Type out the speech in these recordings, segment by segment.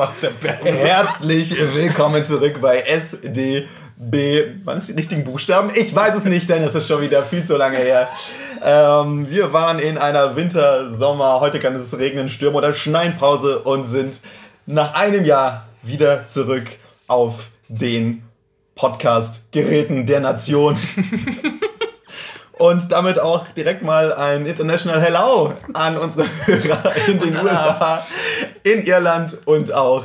der Herzlich willkommen zurück bei SDB. Wann ist die richtigen Buchstaben? Ich weiß es nicht, denn es ist schon wieder viel zu lange her. Ähm, wir waren in einer Winter-, Sommer-, heute kann es regnen, Sturm- oder Schneinpause und sind nach einem Jahr wieder zurück auf den Podcast-Geräten der Nation. Und damit auch direkt mal ein International Hello an unsere Hörer in den USA, in Irland und auch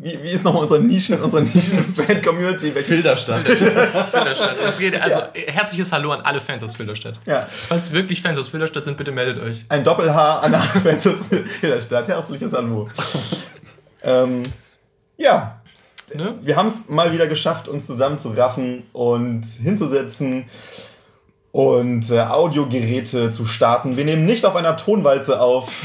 wie, wie ist nochmal unsere Nischen, unsere Nischen-Fan-Community? Filderstadt. Filderstadt. Es geht, also ja. herzliches Hallo an alle Fans aus Filderstadt. Ja. Falls wirklich Fans aus Filderstadt sind, bitte meldet euch. Ein Doppel-H an alle Fans aus Filderstadt. Herzliches Hallo. ähm, ja. Ne? Wir haben es mal wieder geschafft, uns zusammenzuraffen und hinzusetzen und äh, Audiogeräte zu starten. Wir nehmen nicht auf einer Tonwalze auf.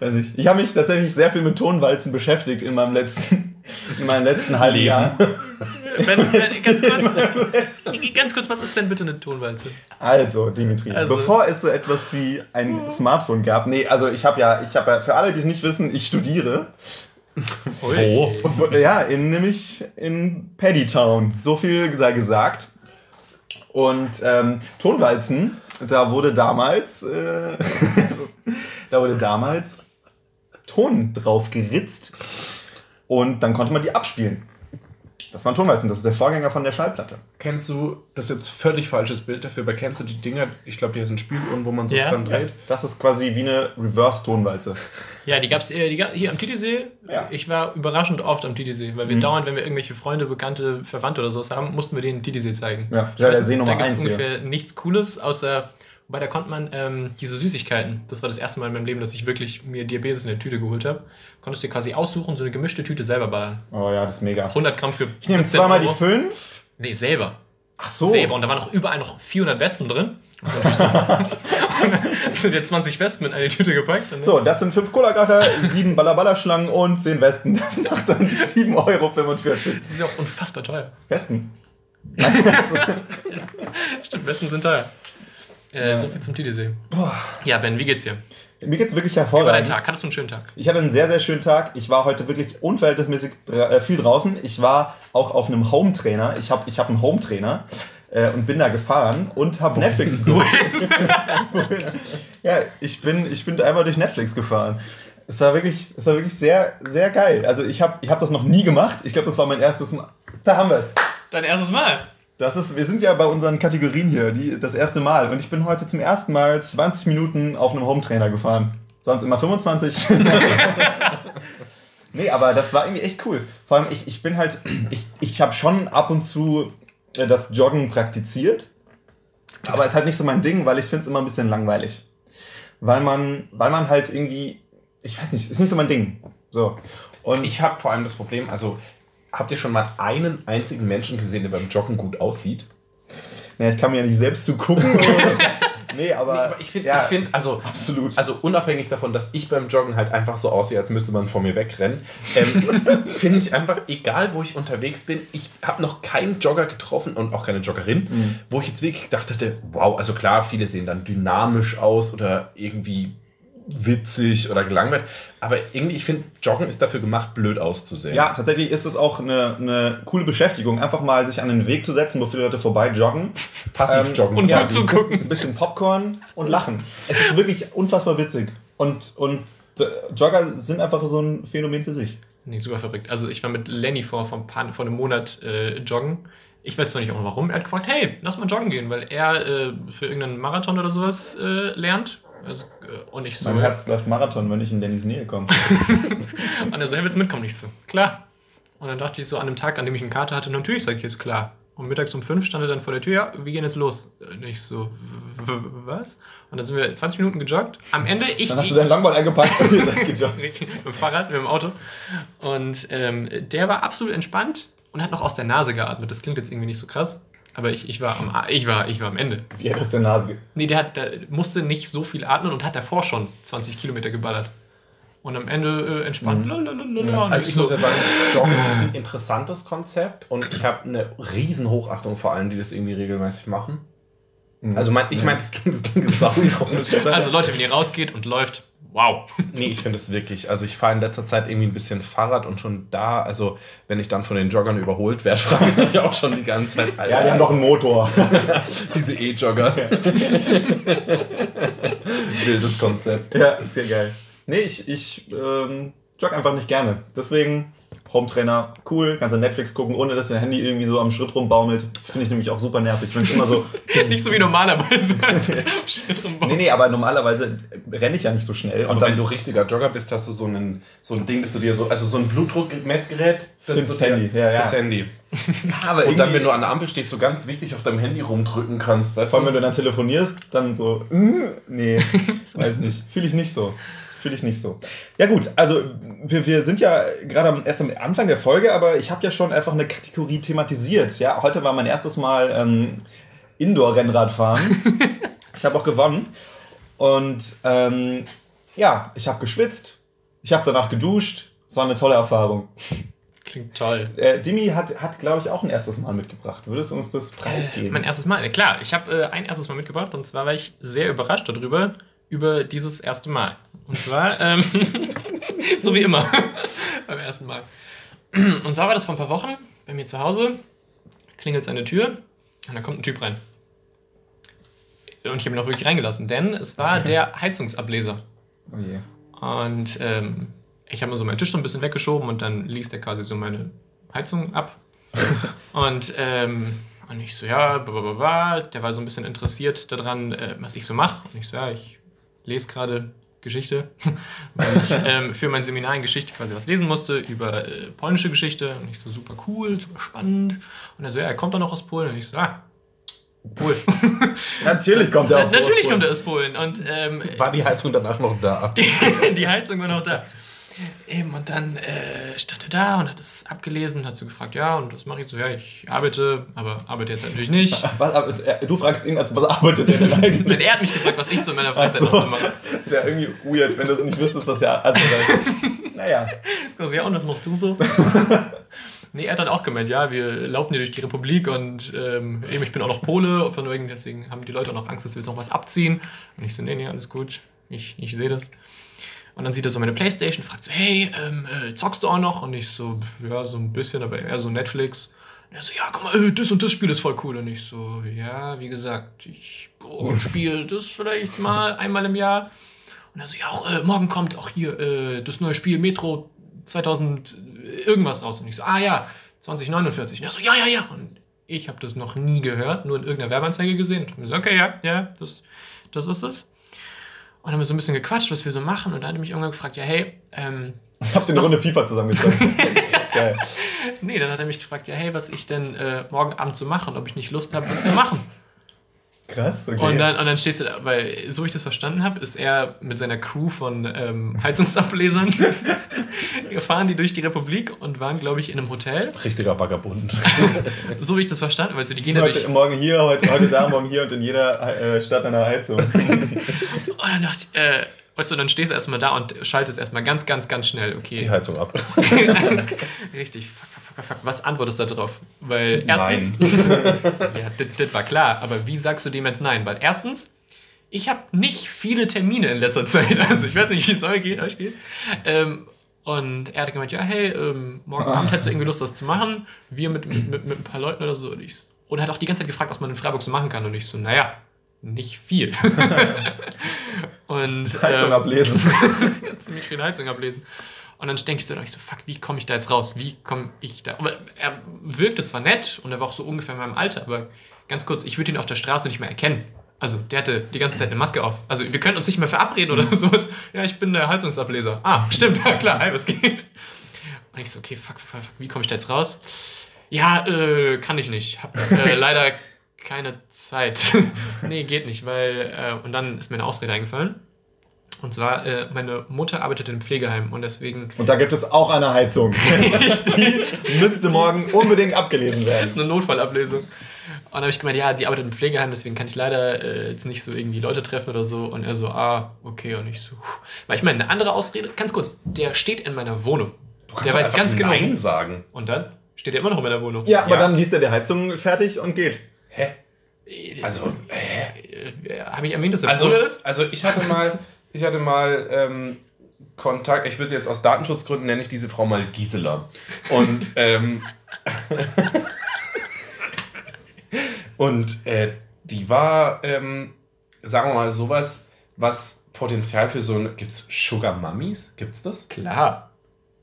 Weiß ich. Ich habe mich tatsächlich sehr viel mit Tonwalzen beschäftigt in meinem letzten, in meinem letzten halben Jahr. Ben, ben, ganz, kurz, ganz kurz, was ist denn bitte eine Tonwalze? Also, Dimitri, also. bevor es so etwas wie ein Smartphone gab, nee, also ich habe ja, ich habe ja, für alle, die es nicht wissen, ich studiere. Wo? Ja, in, nämlich in Paddytown. So viel sei gesagt. Und ähm, Tonwalzen, da wurde damals, äh, da wurde damals Ton drauf geritzt und dann konnte man die abspielen. Das waren Tonwalzen, das ist der Vorgänger von der Schallplatte. Kennst du, das ist jetzt völlig falsches Bild dafür, aber kennst du die Dinger, ich glaube, die sind Spieluhren, wo man so ja. dran dreht? Ja, das ist quasi wie eine Reverse-Tonwalze. Ja, die gab es äh, hier am Titisee. Ja. Ich war überraschend oft am Titisee, weil wir mhm. dauernd, wenn wir irgendwelche Freunde, Bekannte, Verwandte oder sowas haben, mussten wir denen Titisee zeigen. Ja, ja der See Nummer Da gibt es ungefähr nichts Cooles, außer Wobei, da konnte man ähm, diese Süßigkeiten, das war das erste Mal in meinem Leben, dass ich wirklich mir Diabetes in der Tüte geholt habe, konntest du dir quasi aussuchen, so eine gemischte Tüte selber ballern. Oh ja, das ist mega. 100 Gramm für Ich nehme zweimal die fünf. Nee, selber. Ach so. Selber. Und da waren noch überall noch 400 Wespen drin. Das ist natürlich so. sind jetzt 20 Wespen in eine Tüte gepackt. Ne? So, das sind 5 Cola-Gacher, 7 Ballaballa-Schlangen und 10 Wespen. Das macht dann 7,45 Euro. Die sind auch unfassbar teuer. Wespen? Stimmt, Wespen sind teuer. Äh, ja. So viel zum Titisee. Ja, Ben, wie geht's dir? Mir geht's wirklich hervorragend. Wie war dein Tag? Hattest du einen schönen Tag? Ich hatte einen sehr, sehr schönen Tag. Ich war heute wirklich unverhältnismäßig äh, viel draußen. Ich war auch auf einem Home-Trainer. Ich habe ich hab einen Home-Trainer äh, und bin da gefahren und habe Netflix geguckt. ja, ich bin, ich bin einmal durch Netflix gefahren. Es war wirklich, es war wirklich sehr, sehr geil. Also ich habe ich hab das noch nie gemacht. Ich glaube, das war mein erstes Mal. Da haben wir es. Dein erstes Mal? Das ist, wir sind ja bei unseren Kategorien hier, die, das erste Mal. Und ich bin heute zum ersten Mal 20 Minuten auf einem Home-Trainer gefahren. Sonst immer 25. nee, aber das war irgendwie echt cool. Vor allem, ich, ich bin halt, ich, ich habe schon ab und zu äh, das Joggen praktiziert. Aber ist halt nicht so mein Ding, weil ich finde es immer ein bisschen langweilig. Weil man, weil man halt irgendwie, ich weiß nicht, ist nicht so mein Ding. So. Und ich habe vor allem das Problem, also habt ihr schon mal einen einzigen Menschen gesehen, der beim Joggen gut aussieht? Naja, ich kann mir ja nicht selbst zugucken. nee, aber, nee, aber ich finde, ja, find, also, absolut. also unabhängig davon, dass ich beim Joggen halt einfach so aussehe, als müsste man vor mir wegrennen, ähm, finde ich einfach, egal wo ich unterwegs bin, ich habe noch keinen Jogger getroffen und auch keine Joggerin, mhm. wo ich jetzt wirklich gedacht hätte, wow, also klar, viele sehen dann dynamisch aus oder irgendwie witzig oder gelangweilt. Aber irgendwie, ich finde, Joggen ist dafür gemacht, blöd auszusehen. Ja, tatsächlich ist es auch eine, eine coole Beschäftigung, einfach mal sich an den Weg zu setzen, wo viele Leute vorbei joggen. Passiv ähm, joggen. Und ja, zugucken. Ein bisschen Popcorn und lachen. Es ist wirklich unfassbar witzig. Und, und Jogger sind einfach so ein Phänomen für sich. Nee, super verrückt. Also ich war mit Lenny vor, vor, ein vor einem Monat äh, joggen. Ich weiß zwar nicht auch warum. Er hat gefragt, hey, lass mal joggen gehen, weil er äh, für irgendeinen Marathon oder sowas äh, lernt äh, und ich so. Mein Herz läuft Marathon, wenn ich in Dannys Nähe komme. und er so, willst du mitkommen? Ich so, klar. Und dann dachte ich so an einem Tag, an dem ich eine Karte hatte, natürlich sage ich, ist klar. Und mittags um fünf stand er dann vor der Tür, ja, wie gehen jetzt los? Und ich so, was? Und dann sind wir 20 Minuten gejoggt. Am Ende ich. Dann hast du dein Langbein eingepackt und ihr seid gejoggt. Mit dem Fahrrad, mit dem Auto. Und ähm, der war absolut entspannt und hat noch aus der Nase geatmet. Das klingt jetzt irgendwie nicht so krass. Aber ich, ich, war am, ich, war, ich war am Ende. Wie hat das der Nase? Nee, der, hat, der musste nicht so viel atmen und hat davor schon 20 Kilometer geballert. Und am Ende äh, entspannt. Mhm. Ja. Also ich so. muss ja sagen, Joggen ist ein interessantes Konzept und ich habe eine riesen Hochachtung vor allen, die das irgendwie regelmäßig machen. Mhm. Also mein, ich meine, das klingt, das klingt sau ironisch? Also Leute, wenn ihr rausgeht und läuft, Wow. Nee, ich finde es wirklich. Also ich fahre in letzter Zeit irgendwie ein bisschen Fahrrad und schon da, also wenn ich dann von den Joggern überholt werde, frage ich mich auch schon die ganze Zeit. Alter, ja, die haben doch einen Motor. Diese E-Jogger. Wildes Konzept. Ja, sehr geil. Nee, ich, ich ähm, jogge einfach nicht gerne. Deswegen Home-Trainer, cool, kannst du Netflix gucken, ohne dass dein Handy irgendwie so am Schritt rumbaumelt. Finde ich nämlich auch super nervig. Wenn immer so. nicht so wie normalerweise. Schritt nee, nee, aber normalerweise renne ich ja nicht so schnell. Und, und dann, wenn du richtiger Jogger bist, hast du so, einen, so ein Ding, dass du dir so, also so ein Blutdruckmessgerät das fürs Handy. Ja, ja. Fürs Handy. aber und dann, wenn du an der Ampel stehst, so ganz wichtig auf deinem Handy rumdrücken kannst. Weißt Vor allem, wenn du dann telefonierst, dann so, äh, nee, weiß nicht. Fühle ich nicht so. Fühle ich nicht so. Ja gut, also wir, wir sind ja gerade erst am Anfang der Folge, aber ich habe ja schon einfach eine Kategorie thematisiert. Ja, heute war mein erstes Mal ähm, Indoor-Rennradfahren. ich habe auch gewonnen. Und ähm, ja, ich habe geschwitzt. Ich habe danach geduscht. Es war eine tolle Erfahrung. Klingt toll. Äh, Dimi hat, hat glaube ich, auch ein erstes Mal mitgebracht. Würdest du uns das preisgeben? Äh, mein erstes Mal, klar. Ich habe äh, ein erstes Mal mitgebracht und zwar war ich sehr überrascht darüber, über dieses erste Mal. Und zwar, ähm, so wie immer, beim ersten Mal. Und zwar war das vor ein paar Wochen bei mir zu Hause, klingelt es an der Tür und da kommt ein Typ rein. Und ich habe ihn auch wirklich reingelassen, denn es war der Heizungsableser. Oh je. Und ähm, ich habe mir so meinen Tisch so ein bisschen weggeschoben und dann liest er quasi so meine Heizung ab. und, ähm, und ich so, ja, blablabla. der war so ein bisschen interessiert daran, äh, was ich so mache. Und ich so, ja, ich lese gerade Geschichte, weil ich ähm, für mein Seminar in Geschichte quasi was lesen musste über äh, polnische Geschichte. Und ich so, super cool, super spannend. Und er so, ja, er kommt doch noch aus Polen. Und ich so, ah, Polen. natürlich kommt er auch Natürlich kommt er aus Polen. Und, ähm, war die Heizung danach noch da? Die, die Heizung war noch da. Eben, und dann äh, stand er da und hat es abgelesen und hat so gefragt, ja, und was mache ich so? Ja, ich arbeite, aber arbeite jetzt natürlich nicht. Was, du fragst ihn, also was arbeitet er denn eigentlich? er hat mich gefragt, was ich so in meiner Freizeit so. mache. Das wäre irgendwie weird, wenn du es nicht wüsstest, was er. Also, naja. Also, ja, und was machst du so? Nee, er hat dann auch gemeint, ja, wir laufen hier durch die Republik und ähm, eben, ich bin auch noch Pole, von wegen, deswegen haben die Leute auch noch Angst, dass wir jetzt noch was abziehen. Und ich so, nee, nee, alles gut, ich, ich sehe das. Und dann sieht er so meine Playstation, fragt so, hey, ähm, äh, zockst du auch noch? Und ich so, ja, so ein bisschen, aber eher so Netflix. Und er so, ja, guck mal, äh, das und das Spiel ist voll cool. Und ich so, ja, wie gesagt, ich oh, spiele das vielleicht mal einmal im Jahr. Und er so, ja, auch äh, morgen kommt auch hier äh, das neue Spiel Metro 2000 irgendwas raus. Und ich so, ah ja, 2049. Und er so, ja, ja, ja. Und ich habe das noch nie gehört, nur in irgendeiner Werbeanzeige gesehen. Und ich so, okay, ja, ja, das, das ist es. Und haben wir so ein bisschen gequatscht, was wir so machen. Und dann hat er mich irgendwann gefragt, ja, hey, ähm. Habt ihr eine Runde FIFA zusammengezogen? Geil. Nee, dann hat er mich gefragt, ja, hey, was ich denn äh, morgen Abend zu so machen, ob ich nicht Lust habe, was zu machen. Krass, okay. Und dann, und dann stehst du da, weil so wie ich das verstanden habe, ist er mit seiner Crew von ähm, Heizungsablesern gefahren, die durch die Republik und waren, glaube ich, in einem Hotel. Richtiger Vagabund. so wie ich das verstanden habe, weißt du, die gehen heute, durch... Morgen hier, heute, heute da, morgen hier und in jeder äh, Stadt eine Heizung. Und dann dachte ich, äh, weißt du, dann stehst du erstmal da und schaltest erstmal ganz, ganz, ganz schnell, okay. Die Heizung ab. Richtig, fuck, fuck, was antwortest du darauf? Weil erstens. Nein. ja, das war klar, aber wie sagst du dem jetzt nein? Weil erstens, ich habe nicht viele Termine in letzter Zeit. Also ich weiß nicht, wie es euch geht. Euch geht. Ähm, und er hat gemeint, ja, hey, ähm, morgen Abend hättest du irgendwie Lust, was zu machen. Wir mit, mit, mit, mit ein paar Leuten oder so. Und, ich, und er hat auch die ganze Zeit gefragt, was man in Freiburg so machen kann. Und ich so, naja, nicht viel. und, Heizung ähm, ablesen. ziemlich viel Heizung ablesen. Und dann denke ich so, ich so, fuck, wie komme ich da jetzt raus? Wie komme ich da? Aber er wirkte zwar nett und er war auch so ungefähr in meinem Alter, aber ganz kurz, ich würde ihn auf der Straße nicht mehr erkennen. Also, der hatte die ganze Zeit eine Maske auf. Also, wir können uns nicht mehr verabreden oder sowas. Ja, ich bin der Heizungsableser. Ah, stimmt, ja klar, hey, was geht? Und ich so, okay, fuck, fuck, fuck, wie komme ich da jetzt raus? Ja, äh, kann ich nicht. Hab äh, leider keine Zeit. nee, geht nicht, weil. Äh, und dann ist mir eine Ausrede eingefallen. Und zwar, äh, meine Mutter arbeitet im Pflegeheim und deswegen. Und da gibt es auch eine Heizung. die müsste morgen unbedingt abgelesen werden. Das ist eine Notfallablesung. Und dann habe ich gemeint, ja, die arbeitet im Pflegeheim, deswegen kann ich leider äh, jetzt nicht so irgendwie Leute treffen oder so. Und er so, ah, okay. Und ich so, puh. weil ich meine, eine andere Ausrede, ganz kurz, der steht in meiner Wohnung. der weiß ganz genau. Nein sagen. Und dann steht er immer noch in meiner Wohnung. Ja, aber ja. dann liest er die Heizung fertig und geht. Hä? Also, hä? Habe ich erwähnt, dass er also, ist? Also, ich hatte mal ich hatte mal ähm, Kontakt, ich würde jetzt aus Datenschutzgründen nenne ich diese Frau mal Gisela. Und, ähm, und äh, die war, ähm, sagen wir mal, sowas, was Potenzial für so ein. Gibt es Sugar Mummies? Gibt es das? Klar.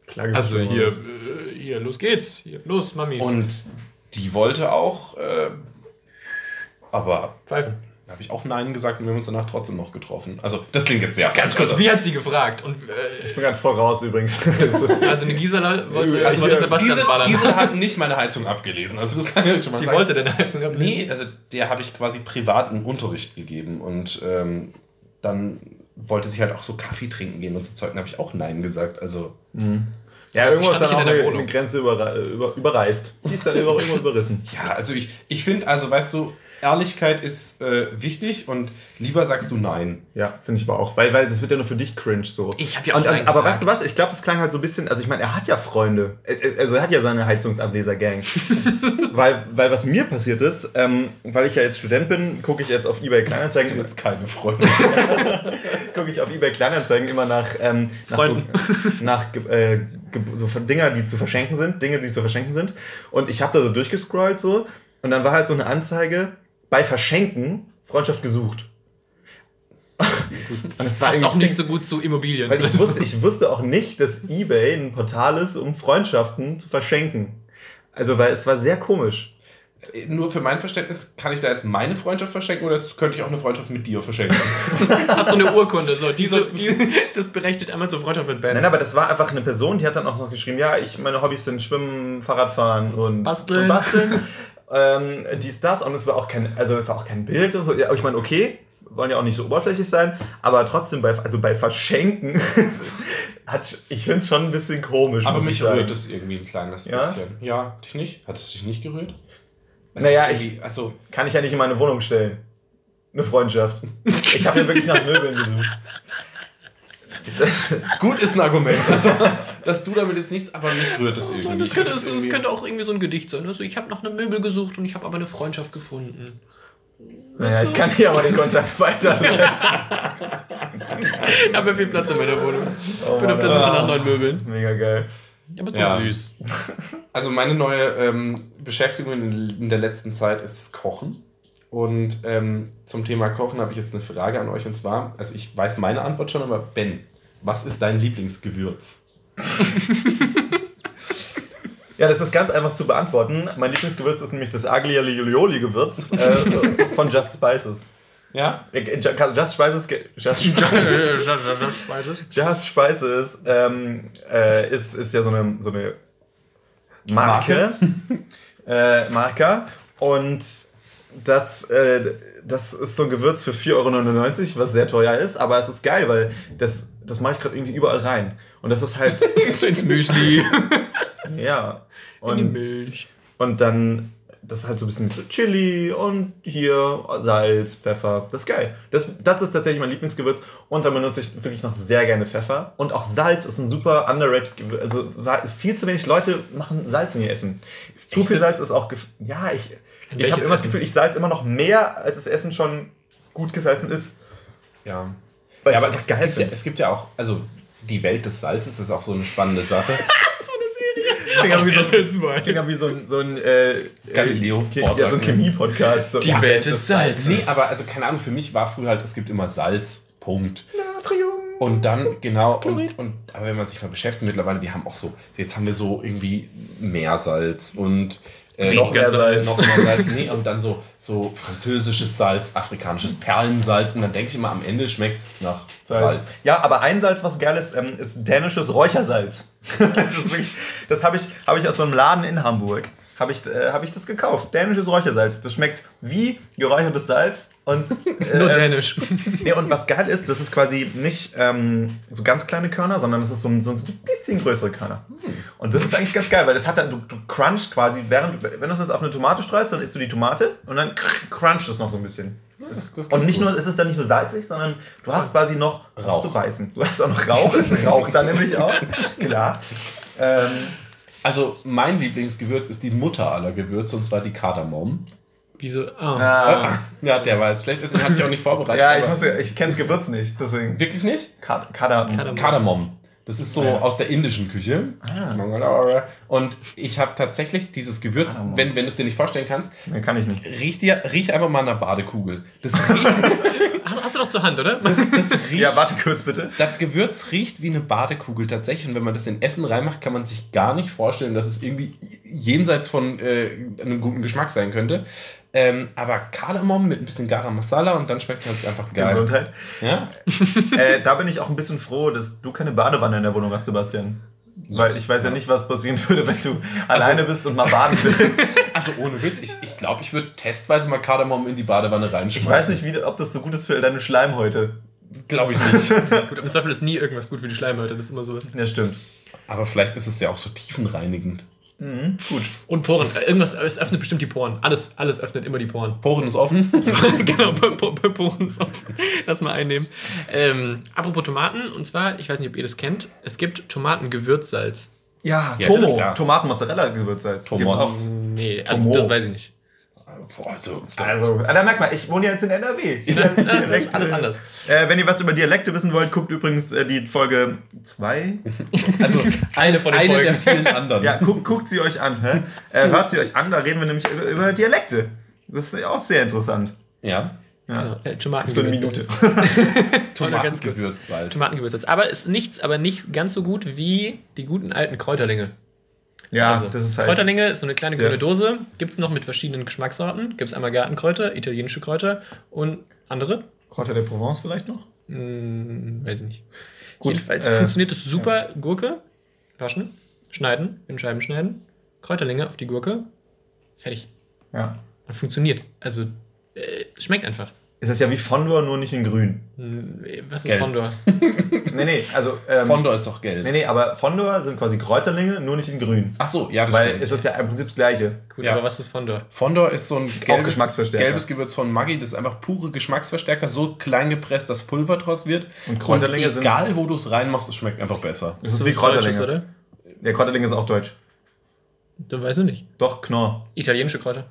Klar gibt's also hier, äh, hier, los geht's. Hier, los, Mummies. Und die wollte auch, äh, aber. Pfeifen. Da habe ich auch Nein gesagt und wir haben uns danach trotzdem noch getroffen. Also, das klingt jetzt sehr Ganz kurz, also, wie hat sie gefragt? Und, äh, ich bin gerade voll raus übrigens. also, eine Gisela wollte, also wollte Sebastian Gisela, ballern. Gisela hat nicht meine Heizung abgelesen. Also, das kann ich schon mal die sagen. Die wollte deine Heizung ablesen? Nee, also, der habe ich quasi privaten Unterricht gegeben und ähm, dann wollte sie halt auch so Kaffee trinken gehen und so Zeug. Dann habe ich auch Nein gesagt. Also. Mhm. Ja, also irgendwo ist dann auch eine, eine, Grenze über, über, überreißt. Die ist dann irgendwo überrissen. Ja, also ich, ich finde, also weißt du, Ehrlichkeit ist äh, wichtig und lieber sagst du nein. Ja, finde ich aber auch. Weil, weil das wird ja nur für dich cringe so. Ich habe ja auch und, und, Aber weißt du was? Ich glaube, das klang halt so ein bisschen. Also, ich meine, er hat ja Freunde. Also, er hat ja seine Heizungsableser-Gang. weil, weil was mir passiert ist, ähm, weil ich ja jetzt Student bin, gucke ich jetzt auf eBay Kleinanzeigen. Hast du jetzt keine Freunde? gucke ich auf eBay Kleinanzeigen immer nach, ähm, nach, so, nach äh, so Dinger, die zu verschenken sind. Dinge, die zu verschenken sind. Und ich habe da so durchgescrollt so. Und dann war halt so eine Anzeige bei Verschenken Freundschaft gesucht. Und es war Passt auch nicht so gut zu Immobilien. Weil ich wusste, ich wusste auch nicht, dass eBay ein Portal ist, um Freundschaften zu verschenken. Also, weil es war sehr komisch. Nur für mein Verständnis, kann ich da jetzt meine Freundschaft verschenken oder könnte ich auch eine Freundschaft mit dir verschenken? Hast du eine Urkunde? So, die so, die, das berechnet einmal zur Freundschaft mit Ben. Nein, aber das war einfach eine Person, die hat dann auch noch geschrieben, ja, ich, meine Hobbys sind Schwimmen, Fahrradfahren und Basteln. Und basteln ähm, dies, das. Und es war auch kein, also war auch kein Bild und so. Ja, ich meine, okay, wollen ja auch nicht so oberflächlich sein, aber trotzdem bei, also bei Verschenken hat, ich finde es schon ein bisschen komisch. Aber mich rührt es irgendwie ein kleines ja? bisschen. Ja, dich nicht? Hat es dich nicht gerührt? Was naja, ich, also, kann ich ja nicht in meine Wohnung stellen. Eine Freundschaft. Ich habe ja wirklich nach Möbeln gesucht. Gut ist ein Argument. Also, dass du damit jetzt nichts, aber mich rührt es oh irgendwie. Das könnte, das, das könnte, auch irgendwie so ein Gedicht sein. Also ich habe nach einem Möbel gesucht und ich habe aber eine Freundschaft gefunden. Naja, ich kann hier aber den Kontakt weiterleiten. ich habe ja viel Platz in meiner Wohnung. Ich oh bin auf der Suche nach neuen Möbeln. Mega geil. Ja, aber so ja. süß. Also meine neue ähm, Beschäftigung in, in, der letzten Zeit ist das Kochen. Und ähm, zum Thema Kochen habe ich jetzt eine Frage an euch und zwar, also ich weiß meine Antwort schon, aber Ben, was ist dein Lieblingsgewürz? ja, das ist ganz einfach zu beantworten. Mein Lieblingsgewürz ist nämlich das Aglioli-Gewürz äh, von Just Spices. Ja? Just Spices. Just, Just Spices. Just Spices ähm, äh, ist, ist ja so eine, so eine Marke. Marke. äh, Marker. Und das, äh, das ist so ein Gewürz für 4,99 Euro, was sehr teuer ist, aber es ist geil, weil das, das mache ich gerade irgendwie überall rein. Und das ist halt. so ins Müsli. ja. Und, In die Milch. Und dann, das ist halt so ein bisschen mit Chili und hier Salz, Pfeffer. Das ist geil. Das, das ist tatsächlich mein Lieblingsgewürz. Und dann benutze ich wirklich noch sehr gerne Pfeffer. Und auch Salz ist ein super underrated Gewürz. Also viel zu wenig Leute machen Salz in ihr Essen. Zu viel Salz ist auch. Ja, ich ich habe immer das Gefühl, ich salze immer noch mehr, als das Essen schon gut gesalzen ist. Ja. Weil ja, aber es, es, gibt ja, es gibt ja auch, also die Welt des Salzes ist auch so eine spannende Sache. so eine Serie. Klingt wie so, ein, so ein äh, Galileo ja, so ein Chemie-Podcast. So die Welt des Salzes. Nee, aber also keine Ahnung, für mich war früher halt, es gibt immer Salz, Punkt. Natrium. Und dann, genau, und, und aber wenn man sich mal beschäftigt, mittlerweile, wir haben auch so, jetzt haben wir so irgendwie Meersalz und äh, noch mehr Salz. Noch mehr Salz. Nee, und dann so, so französisches Salz, afrikanisches Perlensalz. Und dann denke ich immer, am Ende schmeckt es nach Salz. Salz. Ja, aber ein Salz, was geil ist, ähm, ist dänisches Räuchersalz. das das habe ich, hab ich aus so einem Laden in Hamburg habe ich, äh, hab ich das gekauft. Dänisches Räuchersalz. Das schmeckt wie geräuchertes Salz. Und, äh, Nur dänisch. nee, und was geil ist, das ist quasi nicht ähm, so ganz kleine Körner, sondern das ist so ein, so ein bisschen größere Körner. Hm. Und das ist eigentlich ganz geil, weil das hat dann, du, du crunchst quasi, während wenn du das auf eine Tomate streust, dann isst du die Tomate und dann cruncht es noch so ein bisschen. Das, das und nicht gut. nur, ist es dann nicht nur salzig, sondern du hast quasi noch Rauch zu beißen. Du hast auch noch Rauch, es raucht dann nämlich auch. Klar. Ähm, also mein Lieblingsgewürz ist die Mutter aller Gewürze und zwar die Kardamom. Wieso? Oh. Ah. Ja, der war jetzt schlecht, deswegen hatte ich auch nicht vorbereitet. Ja, ich, muss, ich kenne das Gewürz nicht, deswegen. Wirklich nicht? Kardamom. Kardamom. Das ist so Ja. aus der indischen Küche. Ah. Und ich habe tatsächlich dieses Gewürz, Kardamom. wenn, wenn du es dir nicht vorstellen kannst, Nee, kann ich nicht. riech, dir, riech einfach mal an einer Badekugel. Das riecht, Hast, hast du doch zur Hand, oder? das, das riecht Ja, warte kurz bitte. Das Gewürz riecht wie eine Badekugel tatsächlich. Und wenn man das in Essen reinmacht, kann man sich gar nicht vorstellen, dass es irgendwie jenseits von äh, einem guten Geschmack sein könnte. Ähm, aber Kardamom mit ein bisschen Garam Masala und dann schmeckt es halt einfach geil. Gesundheit. Ja? äh, da bin ich auch ein bisschen froh, dass du keine Badewanne in der Wohnung hast, Sebastian. Weil ich weiß ja nicht, was passieren würde, wenn du alleine bist und mal baden willst. Also ohne Witz, ich glaube, ich, glaub, ich würde testweise mal Kardamom in die Badewanne Ich reinschmeißen. weiß nicht, wie, ob das so gut ist für deine Schleimhäute. Glaube ich nicht. Gut, im Zweifel ist nie irgendwas gut für die Schleimhäute, das ist immer sowas. Ja, stimmt. Aber vielleicht ist es ja auch so tiefenreinigend. Mhm, gut. Und Poren. Äh, Irgendwas, es öffnet bestimmt die Poren. Alles, alles öffnet immer die Poren. Poren ist offen. genau, Po- Po- Po- Poren ist offen. Lass mal einnehmen. Ähm, apropos Tomaten, und zwar, ich weiß nicht, ob ihr das kennt, es gibt Tomatengewürzsalz. Ja, Ja, Tomo. Tomaten-Mozzarella-Gewürzsalz. Tomo. Nee, also, das weiß ich nicht. Boah, also, Also, ah, da merkt man, ich wohne ja jetzt in NRW. Ist alles anders. Äh, wenn ihr was über Dialekte wissen wollt, guckt übrigens äh, die Folge 2. also Eine von den eine Folgen. der vielen anderen. Ja, guckt, guckt sie euch an. Hä? Äh, hört sie euch an, da reden wir nämlich über, über Dialekte. Das ist ja auch sehr interessant. ja. Ja. Genau, äh, Für eine Minute. Tomatengewürzsalz. Tomatengewürzsalz. Aber ist nichts, aber nicht ganz so gut wie die guten alten Kräuterlinge. Ja, also, das ist halt. Kräuterlinge ist so eine kleine grüne Ja. Dose. Gibt es noch mit verschiedenen Geschmackssorten. Gibt es einmal Gartenkräuter, italienische Kräuter und andere. Kräuter der Provence vielleicht noch? Hm, weiß ich nicht. Gut, Jedenfalls äh, funktioniert es super. Gurke, waschen, schneiden, in Scheiben schneiden, Kräuterlinge auf die Gurke, fertig. Ja. Und funktioniert. Also, äh, schmeckt einfach. Ist das ja wie Fondor, nur nicht in grün. Hm, Was ist Gelb. Fondor? Nee, nee, also. Ähm, Fondor ist doch gelb. Nee, nee, aber Fondor sind quasi Kräuterlinge, nur nicht in grün. Ach so, ja, das Weil stimmt. ist das ja im Prinzip das Gleiche. Gut, Ja. aber was ist Fondor? Fondor ist so ein gelbes, Geschmacksverstärker. gelbes Gewürz von Maggi. Das ist einfach pure Geschmacksverstärker, so klein gepresst, dass Pulver draus wird. Und Kräuterlinge sind- egal, wo du es reinmachst, es schmeckt einfach besser. Das ist So wie Deutsches, Kräuterlinge. oder? Der Kräuterling ist auch deutsch. Du weißt du nicht. Doch, Knorr. Italienische Kräuter.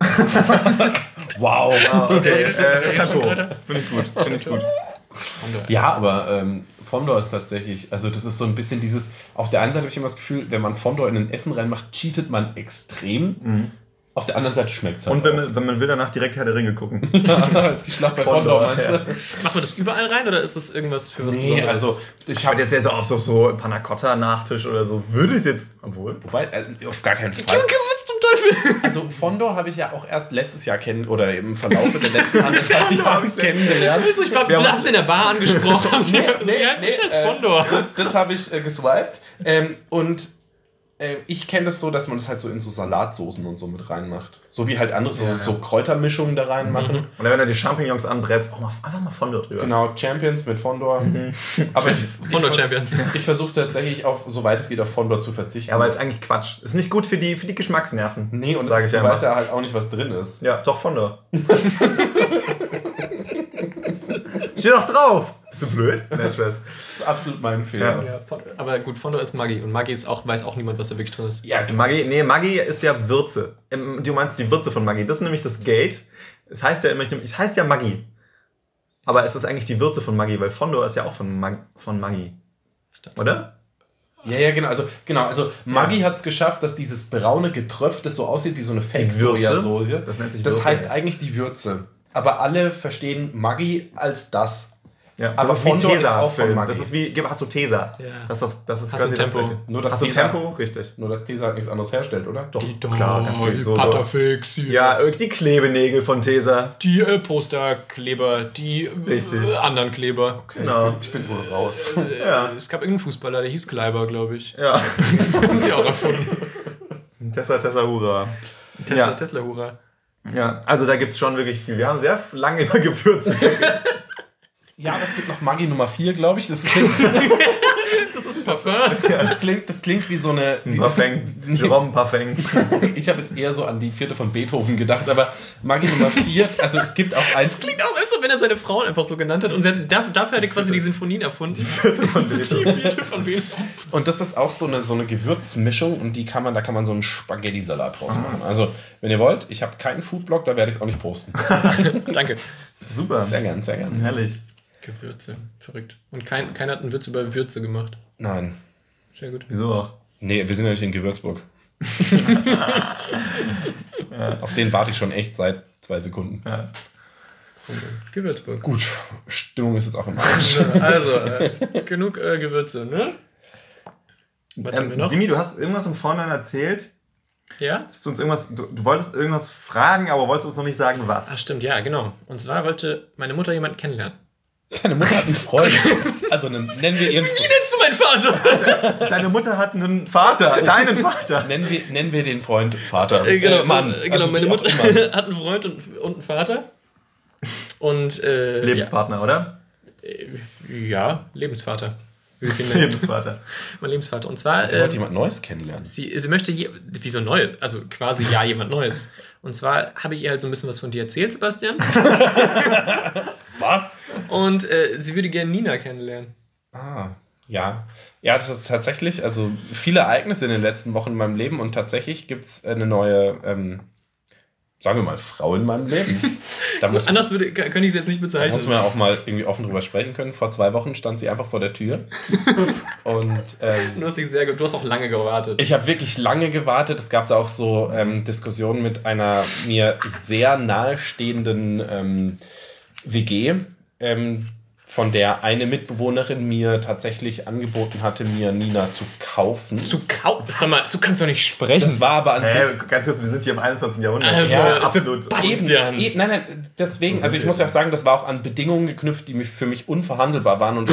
Wow. Ah, okay. Äh. Kräuter? Finde ich gut. Finde ich gut. Fondor. Ja, aber ähm, Fondor ist tatsächlich, also das ist so ein bisschen dieses, auf der einen Seite habe ich immer das Gefühl, wenn man Fondor in ein Essen reinmacht, cheatet man extrem. Auf der anderen Seite schmeckt es halt. Und wenn man, wenn man will, danach direkt Herr der Ringe gucken. die Schlacht bei Fondor, Fondor, meinst ja. du? Macht man das überall rein oder ist das irgendwas für was Nee, also ich Ich habe jetzt jetzt auf so, so Panna Cotta Nachtisch oder so. Würde ich es jetzt. Obwohl. Wobei, äh, auf gar keinen Fall. was zum Teufel? Also Fondor habe ich ja auch erst letztes Jahr kennen oder im Verlauf der letzten anderthalb Jahre hab ich kennengelernt. Ich Wir haben- hab's in der Bar angesprochen. Nee, das Scheiß äh, Fondor? Das, das habe ich äh, geswiped. Ähm, und äh, ich kenne das so, dass man das halt so in so Salatsoßen und so mit reinmacht. So wie halt andere so, Ja. so Kräutermischungen da reinmachen. Und wenn du die Champignons anbrätst, auch mal, einfach mal Fondor drüber. Genau, Champions mit Fondor. Aber ich, Fondor ich, Champions. ich versuche tatsächlich auf, soweit es geht, auf Fondor zu verzichten. Ja, aber ist eigentlich Quatsch. Ist nicht gut für die, für die Geschmacksnerven. nee, und Sag das ich ist, du ja weißt ja halt auch nicht, was drin ist. Ja, doch Fondor. Steht doch drauf. Bist du blöd? Nee, Spaß. Das ist absolut mein Fehler. Ja, aber gut, Fondor ist Maggi. Und Maggi ist auch, weiß auch niemand, was da wirklich drin ist. Ja, Maggi, nee, Maggi ist ja Würze. Du meinst die Würze von Maggi. Das ist nämlich das Gate. Es heißt ja immer, es heißt ja Maggi. Aber es ist eigentlich die Würze von Maggi, weil Fondor ist ja auch von, Mag von Maggi. Oder? Ja, ja, genau. Also, genau, also Maggi hat es geschafft, dass dieses braune Getröpf, das so aussieht wie so eine Würze? Fake-Sojasauce, Das nennt sich das Würze, heißt ja. eigentlich die Würze. Aber alle verstehen Maggi als das. Ja, Aber das ist wie Fondor ist Tesa. auch von Film. Maggi. Das ist wie, hast du Tesa? Ja. Das ist, das, das ist Hast quasi Tempo? das. Nur, dass Hast du Tesa- Tempo? Richtig. Nur, dass Tesa halt nichts anderes herstellt, oder? Doch, Die klar. ganz viel. So, so. Ja, irgendwie die Klebenägel von Tesa. Die äh, Posterkleber, die äh, anderen Kleber. Genau. Ich bin wohl raus. Äh, Ja. Es gab irgendeinen Fußballer, der hieß Kleiber, glaube ich. Ja. Haben sie auch erfunden. Tessa, Tessa, Hurra. Tesla, Ja. Tesla, hurra. Ja, also da gibt es schon wirklich viel. Wir haben sehr lange über Gewürze. Ja, aber es gibt noch Maggi Nummer 4, glaube ich. Das ist Das ist Parfum. Das klingt, das klingt wie so eine. Wie, Parfum. Jerome Parfum. Ich habe jetzt eher so an die vierte von Beethoven gedacht, aber Magie Nummer vier, also es gibt auch eins. Das klingt auch so, wenn er seine Frauen einfach so genannt hat und sie hat, dafür, dafür hat er quasi die Sinfonien erfunden. Die vierte von Beethoven. Die vierte von Beethoven. Und das ist auch so eine, so eine Gewürzmischung und die kann man, da kann man so einen Spaghetti-Salat draus machen. Also, wenn ihr wollt, ich habe keinen Foodblog, da werde ich es auch nicht posten. Danke. Super. Sehr gern, sehr gern. Herrlich. Gewürze, verrückt. Und kein, keiner hat einen Witz über Würze gemacht. Nein. Sehr gut. Wieso auch? Nee, wir sind ja nicht in Gewürzburg. Auf den warte ich schon echt seit zwei Sekunden. Ja. Gewürzburg. Gut, Stimmung ist jetzt auch im Arsch. Also, äh, genug äh, Gewürze, ne? Was ähm, haben wir noch? Dimi, du hast irgendwas im Vorhinein erzählt. Ja? du, uns irgendwas, du, du, wolltest irgendwas fragen, aber wolltest uns noch nicht sagen, was. Ach, stimmt, ja, genau. Und zwar wollte meine Mutter jemanden kennenlernen. Deine Mutter hat einen Freund. Also nennen wir ihren. Wie nennst du meinen Vater? Deine Mutter hat einen Vater, deinen Vater. Nennen wir, nennen wir den Freund Vater. Äh, genau, äh, Mann. Äh, genau, also meine Mutter hat einen Freund und, und einen Vater. Und, äh, Lebenspartner, ja. oder? Äh, ja, Lebensvater. Lebensvater. mein Lebensvater. Und zwar. Sie wollte äh, jemand Neues kennenlernen. Sie, sie möchte. Je, wieso Neues? Also quasi ja, jemand Neues. Und zwar habe ich ihr halt so ein bisschen was von dir erzählt, Sebastian. was? Und äh, sie würde gerne Nina kennenlernen. Ah, ja. Ja, das ist tatsächlich, also viele Ereignisse in den letzten Wochen in meinem Leben und tatsächlich gibt es eine neue ähm, sagen wir mal, Frau in meinem Leben. Da muss, Anders würde, könnte ich sie jetzt nicht bezeichnen. Da muss man auch mal irgendwie offen drüber sprechen können. Vor zwei Wochen stand sie einfach vor der Tür. und, ähm, du, hast dich sehr, du hast auch lange gewartet. Ich habe wirklich lange gewartet. Es gab da auch so ähm, Diskussionen mit einer mir sehr nahestehenden ähm, WG, ähm, von der eine Mitbewohnerin mir tatsächlich angeboten hatte, mir Nina zu kaufen. Zu kaufen? Sag mal, du kannst doch nicht sprechen. Das war aber an. Hey, ganz kurz, wir sind hier im 21. Jahrhundert. Also, ja, absolut. Bastian. Eben, nein, nein, deswegen, also ich muss ja sagen, das war auch an Bedingungen geknüpft, die für mich unverhandelbar waren. Und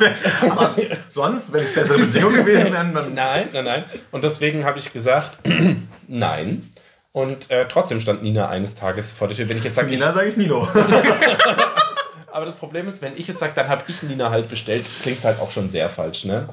aber sonst, wenn es bessere Bedingungen gewesen wären, dann. Nein, nein, nein. Und deswegen habe ich gesagt, nein. Und äh, trotzdem stand Nina eines Tages vor der Tür. Wenn ich jetzt sage, Nina sage ich Nino. Aber das Problem ist, wenn ich jetzt sage, dann habe ich Nina halt bestellt, klingt es halt auch schon sehr falsch, ne?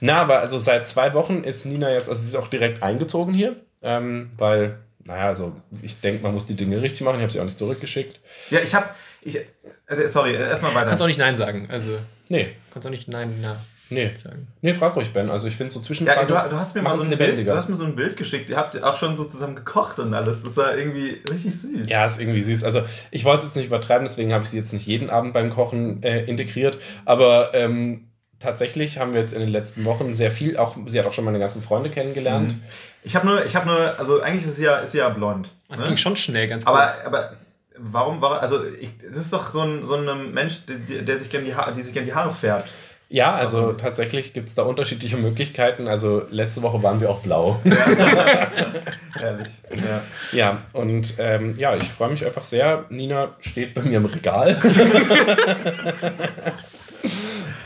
Na, aber also seit zwei Wochen ist Nina jetzt, also sie ist auch direkt eingezogen hier, ähm, weil, naja, also ich denke, man muss die Dinge richtig machen. Ich habe sie auch nicht zurückgeschickt. Ja, ich habe, ich, also, sorry, erstmal weiter. Kannst auch nicht Nein sagen, also. Nee. Kannst auch nicht Nein, na. Nee. sagen. Nee, frag ruhig, Ben. Also ich finde so zwischen. Ja, du, du, hast mir mal so ein Bild, du hast mir so ein Bild geschickt. Ihr habt auch schon so zusammen gekocht und alles. Das war irgendwie richtig süß. Ja, ist irgendwie süß. Also ich wollte es jetzt nicht übertreiben, deswegen habe ich sie jetzt nicht jeden Abend beim Kochen äh, integriert. Aber ähm, tatsächlich haben wir jetzt in den letzten Wochen sehr viel, auch sie hat auch schon meine ganzen Freunde kennengelernt. Mhm. Ich habe nur, ich habe nur, also eigentlich ist sie ja, ist sie ja blond. Es ne? ging schon schnell, ganz kurz. Aber, aber warum, warum also es ist doch so ein, so ein Mensch, der, der sich gerne die, Haare, die sich gerne die Haare färbt. Ja, also tatsächlich gibt es da unterschiedliche Möglichkeiten. Also letzte Woche waren wir auch blau. Ehrlich. Ja. ja, und ähm, ja, ich freue mich einfach sehr. Nina steht bei mir im Regal.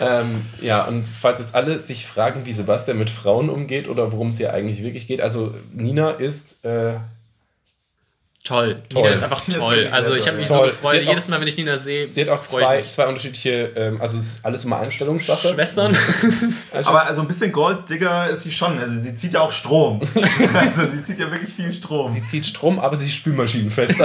ähm, ja, und falls jetzt alle sich fragen, wie Sebastian mit Frauen umgeht oder worum es hier eigentlich wirklich geht, also Nina ist äh, Toll. toll. Nina ist einfach toll. Also ich habe mich toll. so gefreut. Jedes Mal, wenn ich Nina sehe, sie hat auch zwei, zwei unterschiedliche, ähm, also es ist alles immer Einstellungssache. Schwestern. Aber also ein bisschen Golddigger ist sie schon. Also sie zieht ja auch Strom. also sie zieht ja wirklich viel Strom. Sie zieht Strom, aber sie ist spülmaschinenfest.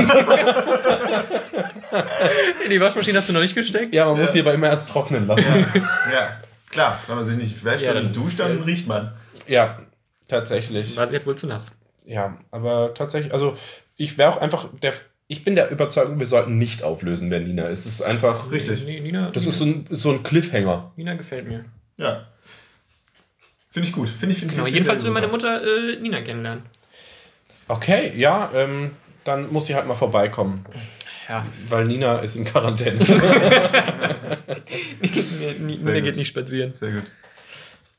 In die Waschmaschine hast du noch nicht gesteckt? Ja, man ja. muss sie aber immer erst trocknen lassen. Ja, ja. klar. Wenn man sich nicht wäscht ja, und duscht, dann riecht man. Ja, tatsächlich. War sie halt wohl zu nass. Ja, aber tatsächlich, also ich wäre auch einfach der. Ich bin der Überzeugung, wir sollten nicht auflösen, wer Nina ist. Es ist einfach. Richtig. Nina, das Nina, ist so ein, so ein Cliffhanger. Nina gefällt mir. Ja. Finde ich gut. Finde ich, finde genau, ich, jedenfalls will meine Mutter äh, Nina kennenlernen. Okay, ja, ähm, dann muss sie halt mal vorbeikommen. Ja. Weil Nina ist in Quarantäne. Nina geht nicht spazieren. Sehr gut.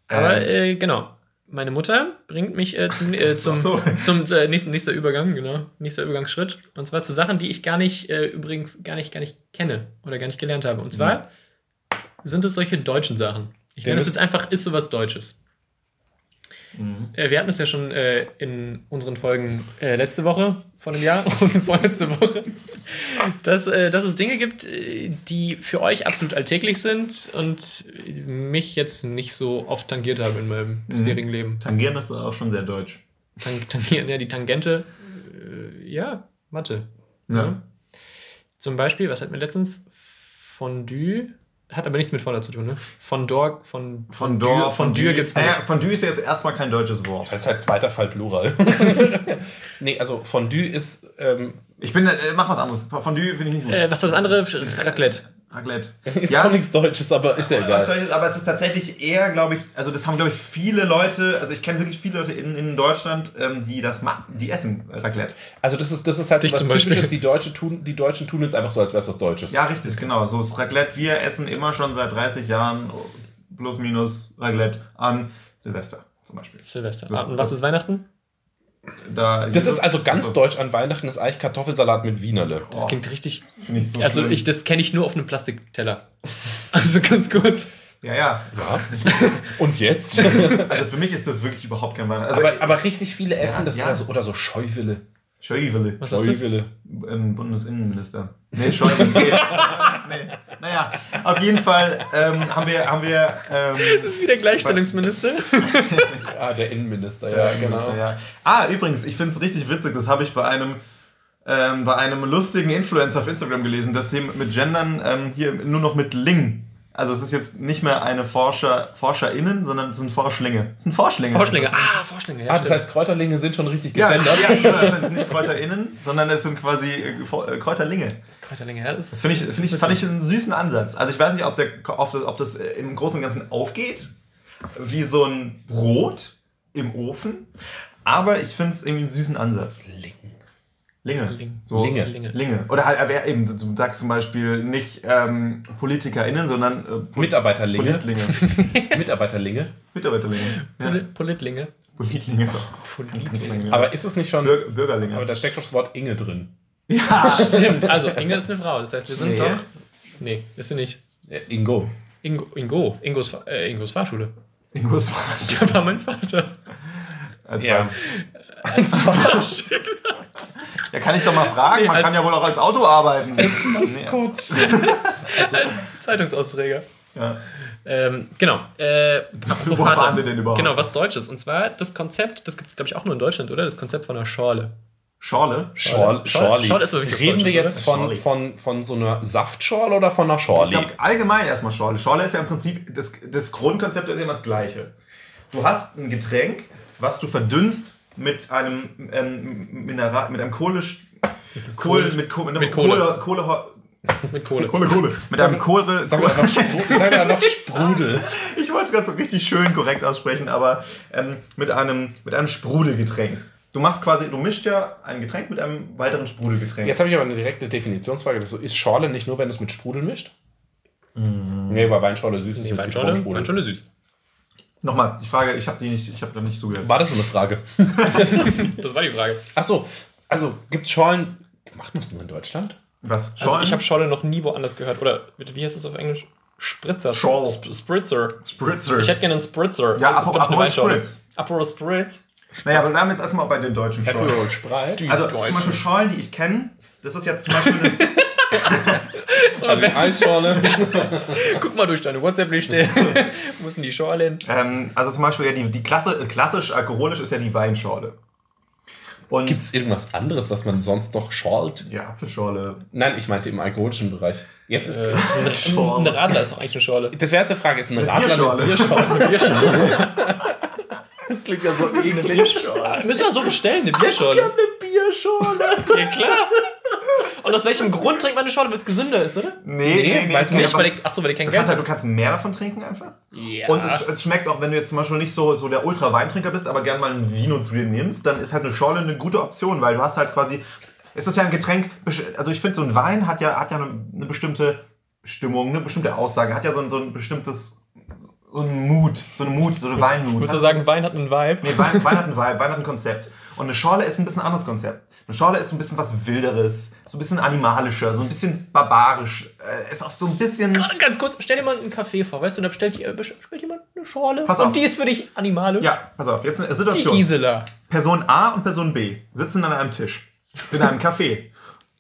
Aber ähm. äh, genau meine Mutter bringt mich äh, zum, äh, zum, so. zum äh, nächsten nächster Übergang, genau, nächster Übergangsschritt. Und zwar zu Sachen, die ich gar nicht, äh, übrigens gar nicht, gar nicht kenne oder gar nicht gelernt habe. Und zwar mhm. sind es solche deutschen Sachen. Ich nenne es jetzt einfach, ist sowas Deutsches. Mhm. Äh, wir hatten es ja schon äh, in unseren Folgen letzte Woche, vor einem Jahr und vorletzte Woche. Dass, äh, dass es Dinge gibt, äh, die für euch absolut alltäglich sind und mich jetzt nicht so oft tangiert haben in meinem bisherigen Leben. Tangieren ist auch schon sehr deutsch. Tang tangieren, ja, die Tangente, äh, ja, Mathe. Ja. Zum Beispiel, was hatten wir letztens? Fondue. Hat aber nichts mit Fondue zu tun, ne? Fondor, von, Von Dor, Fondue gibt es nicht. Naja, Fondue ist ja jetzt erstmal kein deutsches Wort. Das ist halt zweiter Fall Plural. nee, also Fondue ist. Ähm, Ich bin, äh, mach was anderes. Fondue finde ich nicht gut. Äh, was war das andere? Raclette. Raclette. ist auch nichts Deutsches, aber ist ja egal. Aber es ist tatsächlich eher, glaube ich, also das haben, glaube ich, viele Leute, also ich kenne wirklich viele Leute in, in Deutschland, ähm, die das machen, die essen Raclette. Also das ist, das ist halt Dich was zum Beispiel. Typisches. Die, Deutsche tun, die Deutschen tun jetzt einfach so, als wäre es was Deutsches. Ja, richtig, genau. So ist Raclette. Wir essen immer schon seit 30 Jahren plus minus Raclette an Silvester zum Beispiel. Silvester. Das- Ah, und was das- ist Weihnachten? Da Das ist also ganz Achso, deutsch an Weihnachten, ist eigentlich Kartoffelsalat mit Wienerle. Das Oh. klingt richtig. finde ich so Also schlimm. ich, das kenne ich nur auf einem Plastikteller. Also ganz kurz. Ja, ja. Ja. Und jetzt? Also für mich ist das wirklich überhaupt kein Weihnachten. Also aber, aber richtig viele essen das ja. oder so, oder so Scheuwille. Schäuble. Was ist das? Scheuwille. Ähm, Bundesinnenminister. Nee, Schäuble. Nee. nee. Naja, auf jeden Fall ähm, haben wir, haben wir ähm, Das ist wieder Gleichstellungsminister. Ah, der Innenminister, ja, genau. Ja. Ah, übrigens, ich finde es richtig witzig, das habe ich bei einem, ähm, bei einem lustigen Influencer auf Instagram gelesen, dass sie mit Gendern ähm, hier nur noch mit Ling. Also es ist jetzt nicht mehr eine Forscher, ForscherInnen, sondern es sind Forschlinge. Es sind Forschlinge. Vorschläge. Ah, Vorschläge. Ja, Ah, das stimmt. heißt, Kräuterlinge sind schon richtig gegendert. ja, ja, es sind nicht KräuterInnen, sondern es sind quasi äh, äh, Kräuterlinge. Kräuterlinge, ja. Das, Das finde ich, find ich, fand ich einen süßen Ansatz. Also ich weiß nicht, ob, der, ob, das, das äh, im Großen und Ganzen aufgeht, wie so ein Brot im Ofen, aber ich finde es irgendwie einen süßen Ansatz. Lingen. Linge. Ling. So, Linge. Linge. Linge. Oder halt, aber eben, du sagst zum Beispiel nicht ähm, PolitikerInnen, sondern äh, Pol- Mitarbeiterlinge. Politlinge. Mitarbeiterlinge. Mitarbeiterlinge. Ja. Poli Politlinge. Politlinge ist auch. Politlinge. Aber ist es nicht schon. Bür Bürgerlinge. Aber da steckt doch das Wort Inge drin. ja, Stimmt. Also, Inge ist eine Frau. Das heißt, wir sind Nee. doch. Nee, ist sie nicht. Ingo. Ingo. Ingo. Ingos, äh, Ingos Fahrschule. Ingos Farsch. Da war mein Vater. Als Ja. Als Fahrschule. ja, kann ich doch mal fragen. Nee, Man als- kann ja wohl auch als Auto arbeiten. Maskott. Als Zeitungsausträger. Ja. Ähm, genau. Äh, Wo Vater. waren wir denn überhaupt? Genau, was Deutsches. Und zwar das Konzept, das gibt es, glaube ich, auch nur in Deutschland, oder? Das Konzept von einer Schorle. Schorle. Schorl, Schorle- Schorli. Schorle ist aber wirklich Reden wir jetzt von, von, von so einer Saftschorle oder von einer Ich Schorli? glaube, allgemein erstmal Schorle. Schorle ist ja im Prinzip, das, das Grundkonzept ist ja immer das gleiche. Du hast ein Getränk, was du verdünnst mit einem ähm, Mineral, mit einem Kohle, Kohle, mit, Kohle, mit, einem Mit Kohle. Kohle, Kohle, Mit Kohle. Kohle, Kohle, mit einem Kohle, Sagen wir einfach, Sprudel. ich wollte es gerade so richtig schön korrekt aussprechen, aber ähm, mit einem, mit einem Sprudelgetränk. Du machst quasi, du mischst ja ein Getränk mit einem weiteren Sprudelgetränk. Jetzt habe ich aber eine direkte Definitionsfrage. Das so, ist Schorle nicht nur, wenn du es mit Sprudel mischt? Nee, weil Weinschorle süß ist Nee, mit Weinschorle. Weinschorle süß. Nochmal, die Frage, ich habe die nicht, ich habe da nicht zugehört. War das schon eine Frage? Das war die Frage. Ach so, also gibt es Schorlen... Macht man das nur in Deutschland? Was? Also Schorlen? ich habe Scholle noch nie woanders gehört. Oder wie heißt es auf Englisch? Spritzer. Scholl. Sp Spritzer. Spritzer. Ich hätte gerne einen Spritzer. Ja, das ist, Apo- Aperol. Spritz. Aperol Spritz. Naja, aber wir haben jetzt erstmal bei den deutschen Schorlen. Aperol Sprite. Also zum Beispiel Schorlen, die ich kenne, das ist jetzt zum Beispiel eine, So, wenn, Eisschorle. guck mal durch deine WhatsApp-Liste. Wo ist denn die Schorle hin? ähm, also zum Beispiel ja die, die Klasse, klassisch alkoholisch ist ja die Weinschorle. Und Gibt es irgendwas anderes, was man sonst noch schorlt? ja, Apfelschorle. Nein, ich meinte im alkoholischen Bereich. Jetzt ist... Äh, ein, Schorle. ein Radler ist doch eigentlich eine Schorle. das wäre jetzt eine Frage. Ist ein Radler Bierschorle. eine Bierschorle? Eine Bierschorle. Das klingt ja so ähnlich. Müssen wir so bestellen, eine Bierschorle. Eine Bierschorle. Ja, klar. Und aus welchem Grund trinkt man eine Schorle, weil es gesünder ist, oder? Nee, nee, nee. weiß Nicht, weil ich, achso, weil ich kein du, Geld kannst halt, habe. du kannst mehr davon trinken einfach. Ja. Und es, es schmeckt auch, wenn du jetzt zum Beispiel nicht so, so der Ultra-Weintrinker bist, aber gerne mal ein Vino zu dir nimmst, dann ist halt eine Schorle eine gute Option, weil du hast halt quasi. Es ist ja ein Getränk, also ich finde, so ein Wein hat ja, hat ja eine, eine bestimmte Stimmung, eine bestimmte Aussage, hat ja so ein, so ein bestimmtes so ein Mut, so eine Mut, so eine Weinmut. Würdest du sagen, Wein hat einen Vibe? Nee, Wein, Wein hat ein Vibe, Wein hat ein Konzept. Und eine Schorle ist ein bisschen anderes Konzept. Eine Schorle ist so ein bisschen was Wilderes, so ein bisschen animalischer, so ein bisschen barbarisch. Äh, ist auch so ein bisschen. Gerade ganz kurz, stell dir mal einen Kaffee vor, weißt du, und da bestellt, äh, bestellt jemand eine Schorle. Pass und auf. die ist für dich animalisch. Ja, pass auf, jetzt eine Die Situation. Gisela. Person A und Person B sitzen an einem Tisch in einem Café.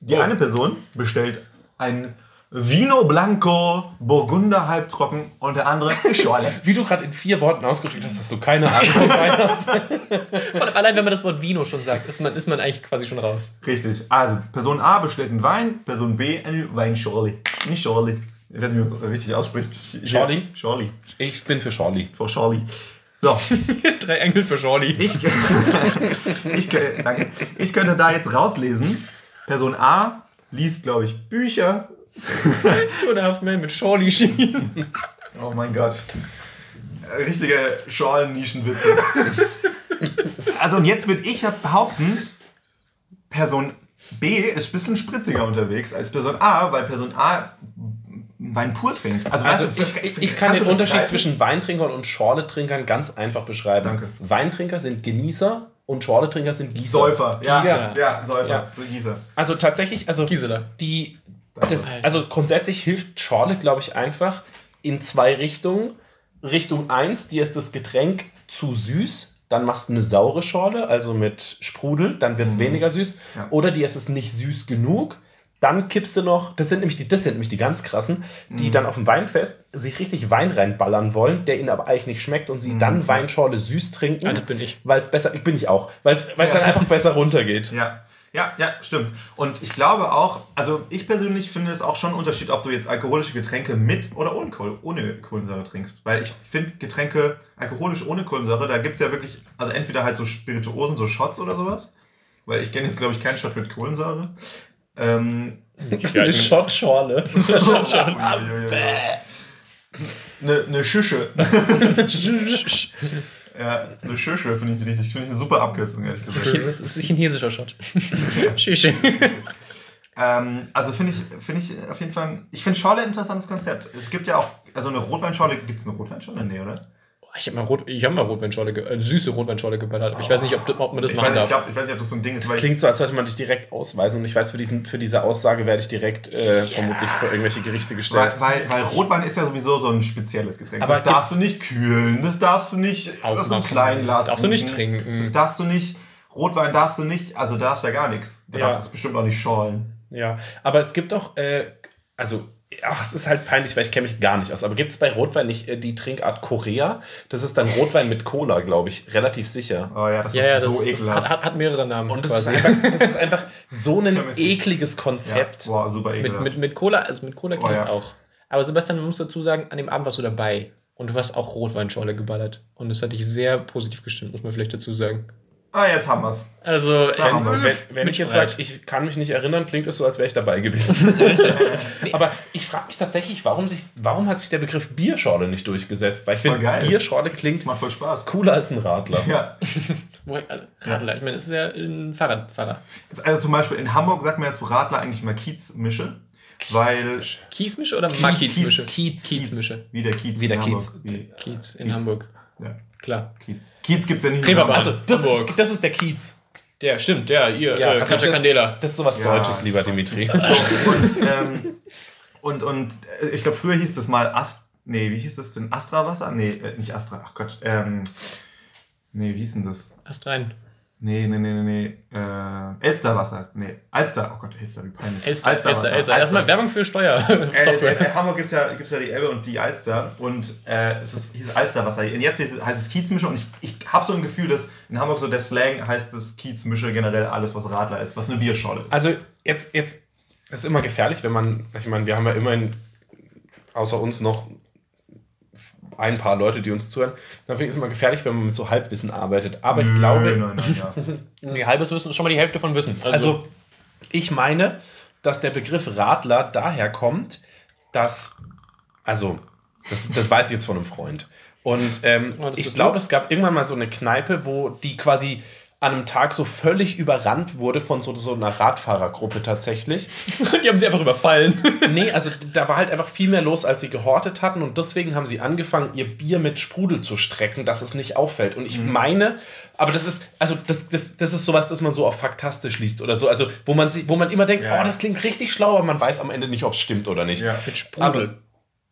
Die Oh. eine Person bestellt ein Vino Blanco Burgunder halbtrocken und der andere Schorle. Wie du gerade in vier Worten ausgedrückt hast, dass du keine Ahnung von Wein hast. Allein wenn man das Wort Vino schon sagt, ist man, ist man eigentlich quasi schon raus. Richtig. Also, Person A bestellt einen Wein, Person B eine Weinschorle. Nicht Schorle. Ich weiß nicht, wie man das richtig ausspricht. Schorli? Schorli. Ich bin für Charlie. Frau Schorli. So, Drei Engel für Shorty. ich, ich, danke. ich könnte da jetzt rauslesen. Person A liest, glaube ich, Bücher. Two and a half men mit Shorty Ski. Oh mein Gott. Richtige Schorlen-Nischenwitze. also und jetzt würde ich ja behaupten, Person B ist ein bisschen spritziger unterwegs als Person A, weil Person A Wein pur trinkt. Also, Also weißt du, ich, ich, ich kann den Unterschied greifen? zwischen Weintrinkern und Schorletrinkern ganz einfach beschreiben. Danke. Weintrinker sind Genießer und Schorletrinker sind Gießer. Säufer. Ja, Gießer. ja, Säufer. Ja. So Gießer. Also tatsächlich, also Gisela. die, das, also grundsätzlich hilft Schorle, glaube ich, einfach in zwei Richtungen. Richtung 1, dir ist das Getränk zu süß, dann machst du eine saure Schorle, also mit Sprudel, dann wird es weniger süß. Ja. Oder dir ist es nicht süß genug, dann kippst du noch, das sind nämlich die, das sind nämlich die ganz krassen, die dann auf dem Weinfest sich richtig Wein reinballern wollen, der ihnen aber eigentlich nicht schmeckt und sie dann Weinschorle süß trinken. Ah, das bin ich. Weil es besser, ich bin ich auch, weil es weil es Ja. dann einfach besser runtergeht. Ja. Ja, ja, stimmt. Und ich glaube auch, also ich persönlich finde es auch schon ein Unterschied, ob du jetzt alkoholische Getränke mit oder ohne, Kohl, ohne Kohlensäure trinkst. Weil ich finde Getränke alkoholisch ohne Kohlensäure, da gibt es ja wirklich, also entweder halt so Spirituosen, so Shots oder sowas. Weil ich kenne jetzt, glaube ich, keinen Shot mit Kohlensäure. Ähm, Eine Shotschorle. Eine, eine Schüsche. ja, eine Schüsche finde ich richtig. Finde ich eine super Abkürzung, ehrlich gesagt. Das ist ein chinesischer Shot. Shishi. Ähm, also finde ich, finde ich auf jeden Fall, ich finde Schorle ein interessantes Konzept. Es gibt ja auch, also eine Rotweinschorle, gibt es eine Rotweinschorle? Nee, oder? Ich habe mal, Rot, ich hab mal Rotweinschorle, äh, süße Rotweinschorle geballert. Aber ich weiß nicht, ob, ob man das Ich machen weiß, ich, darf. glaub, ich weiß nicht, ob das so ein Ding ist. Das weil klingt so, als sollte man dich direkt ausweisen und ich weiß, für, diesen, für diese Aussage werde ich direkt äh, vermutlich vor irgendwelche Gerichte gestellt. weil, weil, weil Rotwein ist ja sowieso so ein spezielles Getränk. Aber das darfst du nicht kühlen, das darfst du nicht aus so einem kleinen Glas Darfst du nicht trinken. Das darfst du nicht, Rotwein darfst du nicht, also da darfst du ja gar nichts. Da Ja. darfst du es bestimmt auch nicht schorlen. Ja, aber es gibt auch, äh, also, ja, es ist halt peinlich, weil ich kenne mich gar nicht aus, aber gibt es bei Rotwein nicht äh, die Trinkart Korea? Das ist dann Rotwein mit Cola, glaube ich, relativ sicher. Oh ja, das Ja, ist ja, so das, das ekelhaft. hat, hat, hat mehrere Namen. Und das ist, quasi. einfach, das ist einfach so ein ekliges ja, Konzept. boah, super mit, ekelhaft. mit, mit Cola, also mit Cola kenne ich Oh, es ja. auch. Aber Sebastian, man muss dazu sagen, an dem Abend warst du dabei. Und du hast auch Rotweinschorle geballert. Und das hat dich sehr positiv gestimmt, muss man vielleicht dazu sagen. Ah, jetzt haben wir's. Also, Da haben äh, wir's. Wenn, wenn ich jetzt sage, ich kann mich nicht erinnern, klingt es so, als wäre ich dabei gewesen. Aber ich frage mich tatsächlich, warum, sich, warum hat sich der Begriff Bierschorle nicht durchgesetzt? Weil ich finde. Bierschorle klingt Macht voll Spaß. cooler als ein Radler. Ja. also, Radler, ich meine, es ist ja ein Fahrradfahrer. Also zum Beispiel in Hamburg sagt man ja zu Radler eigentlich mal Kiezmische. Weil Kiesmische oder? Kiez. Kiezmische. Wie der Kiez. Wie der in Kiez. Hamburg. Wie Kiez in Kiez. Hamburg. Ja, Klar. Kiez. Kiez gibt es ja nicht. Hamburg. Also, das, Hamburg. das ist der Kiez. Der, stimmt, der, ihr, Ja, äh, also Katja das- Candela. Das ist sowas Ja. Deutsches, lieber Dimitri. Und, ähm, und, und äh, ich glaube, früher hieß das mal Ast. Nee, wie hieß das denn? Astra-Wasser? Nee, äh, nicht Astra. Ach Gott. Ähm, nee, wie hieß denn das? Erst rein. Nee, nee, nee, nee, nee. Äh, Elsterwasser. Nee, Alster. Oh Gott, Elster, wie peinlich. Elster, Elster, Alsterwasser. Elster. Erstmal Werbung für Äh, Steuersoftware. in Hamburg gibt es ja, gibt's ja die Elbe und die Alster und äh, es ist, hieß Alsterwasser. Und jetzt heißt es- Kiezmische und ich, ich habe so ein Gefühl, dass in Hamburg so der Slang heißt es Kiezmische generell alles, was Radler ist, was eine Bierschorle ist. Also jetzt, jetzt ist immer gefährlich, wenn man, ich meine, wir haben ja immerhin außer uns noch ein paar Leute, die uns zuhören. Dann finde ich es immer gefährlich, wenn man mit so Halbwissen arbeitet. Aber ich Nö, glaube, nein, nein, ja. Nee, halbes Wissen ist schon mal die Hälfte von Wissen. also ich meine, dass der Begriff Radler daher kommt, dass, also, das, das weiß ich jetzt von einem Freund. Und ähm, Oh, ich glaube, es gab irgendwann mal so eine Kneipe, wo die quasi an einem Tag so völlig überrannt wurde von so, so einer Radfahrergruppe tatsächlich. die haben sie einfach überfallen. Nee, also da war halt einfach viel mehr los, als sie gehortet hatten und deswegen haben sie angefangen, ihr Bier mit Sprudel zu strecken, dass es nicht auffällt. Und ich meine, aber das ist, also das, das, das ist sowas, das man so auf faktastisch liest oder so, also wo man, sich, wo man immer denkt, Ja. oh, das klingt richtig schlau, aber man weiß am Ende nicht, ob es stimmt oder nicht. Ja. Mit Sprudel.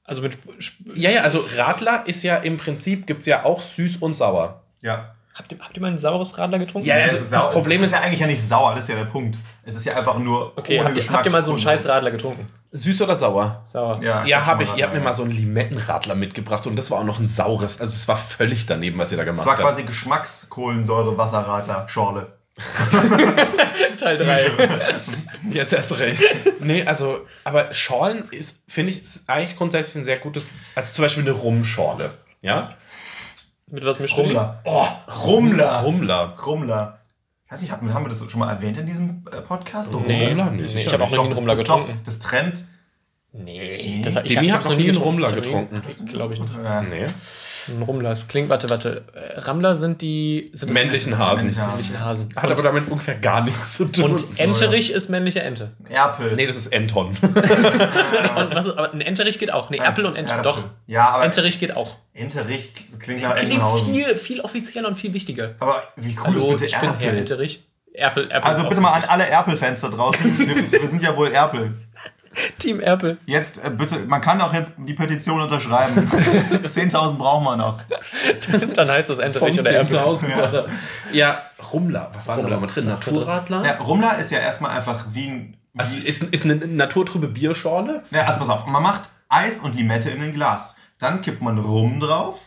Also mit Sp Sp Ja, ja, also Radler ist ja im Prinzip, gibt es ja auch süß und sauer. ja. Habt ihr, habt ihr mal ein saures Radler getrunken? Ja, Es also ist das Problem es ist ist- ja eigentlich ja nicht sauer, das ist ja der Punkt. Es ist ja einfach nur. Okay, ohne habt ihr, Geschmack habt ihr mal so einen scheiß Radler getrunken? Süß oder sauer? Sauer. Ja, Ja, hab habe ich. Ihr habt mir mal so einen Limettenradler mitgebracht und das war auch noch ein saures. Also es war völlig daneben, was ihr da gemacht war habt. quasi Geschmackskohlensäure-Wasserradler, Schorle. Teil 3. Jetzt erst recht. nee, also, aber Schorlen ist, finde ich, ist eigentlich grundsätzlich ein sehr gutes, also zum Beispiel eine Rumschorle. Ja? Mit was mischt du die? Rummler. Oh, Rummler. Rumler. Rummler. Ich weiß nicht, haben wir das schon mal erwähnt in diesem äh, Podcast? Nee, Rummler? Nee, nee ich habe auch nicht. noch nie einen das, das, doch, getrunken. das Trend. Nee, das, ich hat hab's noch nie einen hab getrunken. Das glaube ich nicht. Äh, Nee. Ein Rummler. Es klingt, warte, warte. Rammler sind die sind das Männlichen Hasen. Männliche männlichen Hasen. Hat aber damit ungefähr gar nichts zu tun. Und Enterich ist männliche Ente. Erpel. nee, das ist Enton. Und was ist, aber ein Enterich geht auch. Nee, Erpel und. Erpel. Doch. Ja, aber Enterich geht auch. Enterich klingt nach Klingt Entenhausen. viel, viel offizieller und viel wichtiger. Aber wie cool Hallo, ist ich bitte bin Herr Erpel? Enterich. Erpel, Erpel Also bitte mal an alle Erpel-Fans da draußen. Wir, wir sind ja wohl Erpel. Team Erpel. Jetzt äh, bitte, man kann auch jetzt die Petition unterschreiben. 10.000 brauchen wir noch. Dann heißt das Enterich oder Erpel. 10.000 Ja. Ja, Rumler. Was war denn da Rumler. noch mal drin? Was? Naturradler? Ja, Rummler ist ja erstmal einfach wie ein. Wie, Also ist, ist eine naturtrübe Bierschorle? ja, also pass auf, man macht Eis und Limette in ein Glas. Dann kippt man Rum drauf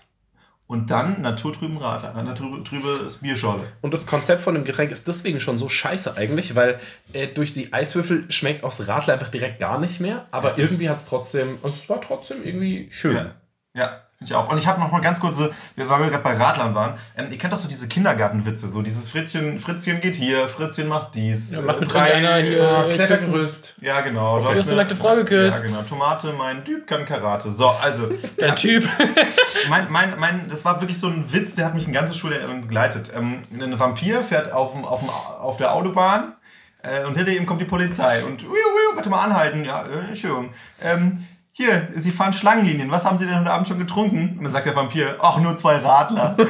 und dann naturtrüben Radler, naturtrübes Bierschorle. Und das Konzept von dem Getränk ist deswegen schon so scheiße eigentlich, weil äh, durch die Eiswürfel schmeckt auch das Radler einfach direkt gar nicht mehr. Aber Richtig. irgendwie hat es trotzdem, es war trotzdem irgendwie schön. Ja, ja ich auch. Und ich habe noch mal ganz kurz so, weil wir gerade bei Radlern waren, ähm, ihr kennt doch so diese Kindergartenwitze, so dieses Fritzchen, Fritzchen geht hier, Fritzchen macht dies. Ja, macht äh, mit irgendeiner hier Ah, äh, Klettergerüst. Ja, genau. Okay. hast Du hast eine nackte Frau geküsst. Ja, genau. Tomate, mein Typ kann Karate. So, also. Der ja, Typ. Mein, mein, mein, das war wirklich so ein Witz, der hat mich ein ganzes Schuljahr lang begleitet. Ähm, ein Vampir fährt auf, dem- auf, dem- auf der Autobahn äh, und hinter ihm kommt die Polizei. Und, ui, ui, bitte mal anhalten. Ja, äh, Entschuldigung. Ähm, hier, Sie fahren Schlangenlinien. Was haben Sie denn heute Abend schon getrunken? Und dann sagt der Vampir, ach, nur zwei Radler.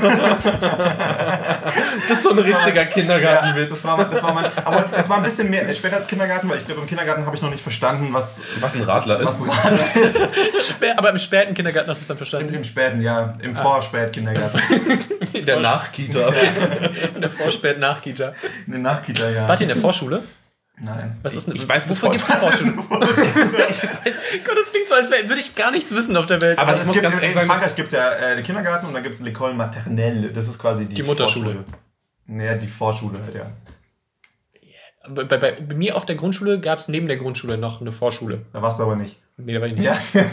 Das ist so ein richtiger Ja, Kindergartenwitz. das war, das war mein, aber es war ein bisschen mehr später als Kindergarten, weil ich glaube, im Kindergarten habe ich noch nicht verstanden, was, Was ein Radler was ist. ein Radler ist. Aber im späten Kindergarten hast du es dann Im, verstanden. Im späten, ja, im Vorspätkindergarten. In der Nachkita. In der Vorspät Nachkita. In der Nachkita, ja. Wart ihr in der Vorschule? Nein. Was ist denn, Ich weiß heute- gibt es Vorschule? ich weiß, Gott, das klingt so, als würde ich gar nichts wissen auf der Welt. Aber Also ich es muss gibt, ganz in ehrlich sagen, Frankreich gibt es ja äh, den Kindergarten und dann gibt es L'école Maternelle. Das ist quasi die, Die Mutterschule. Vorschule. Naja, die Vorschule halt, ja. bei, bei, bei mir auf der Grundschule gab es neben der Grundschule noch eine Vorschule. Da warst du aber nicht. Nee, da war ich nicht. Ja.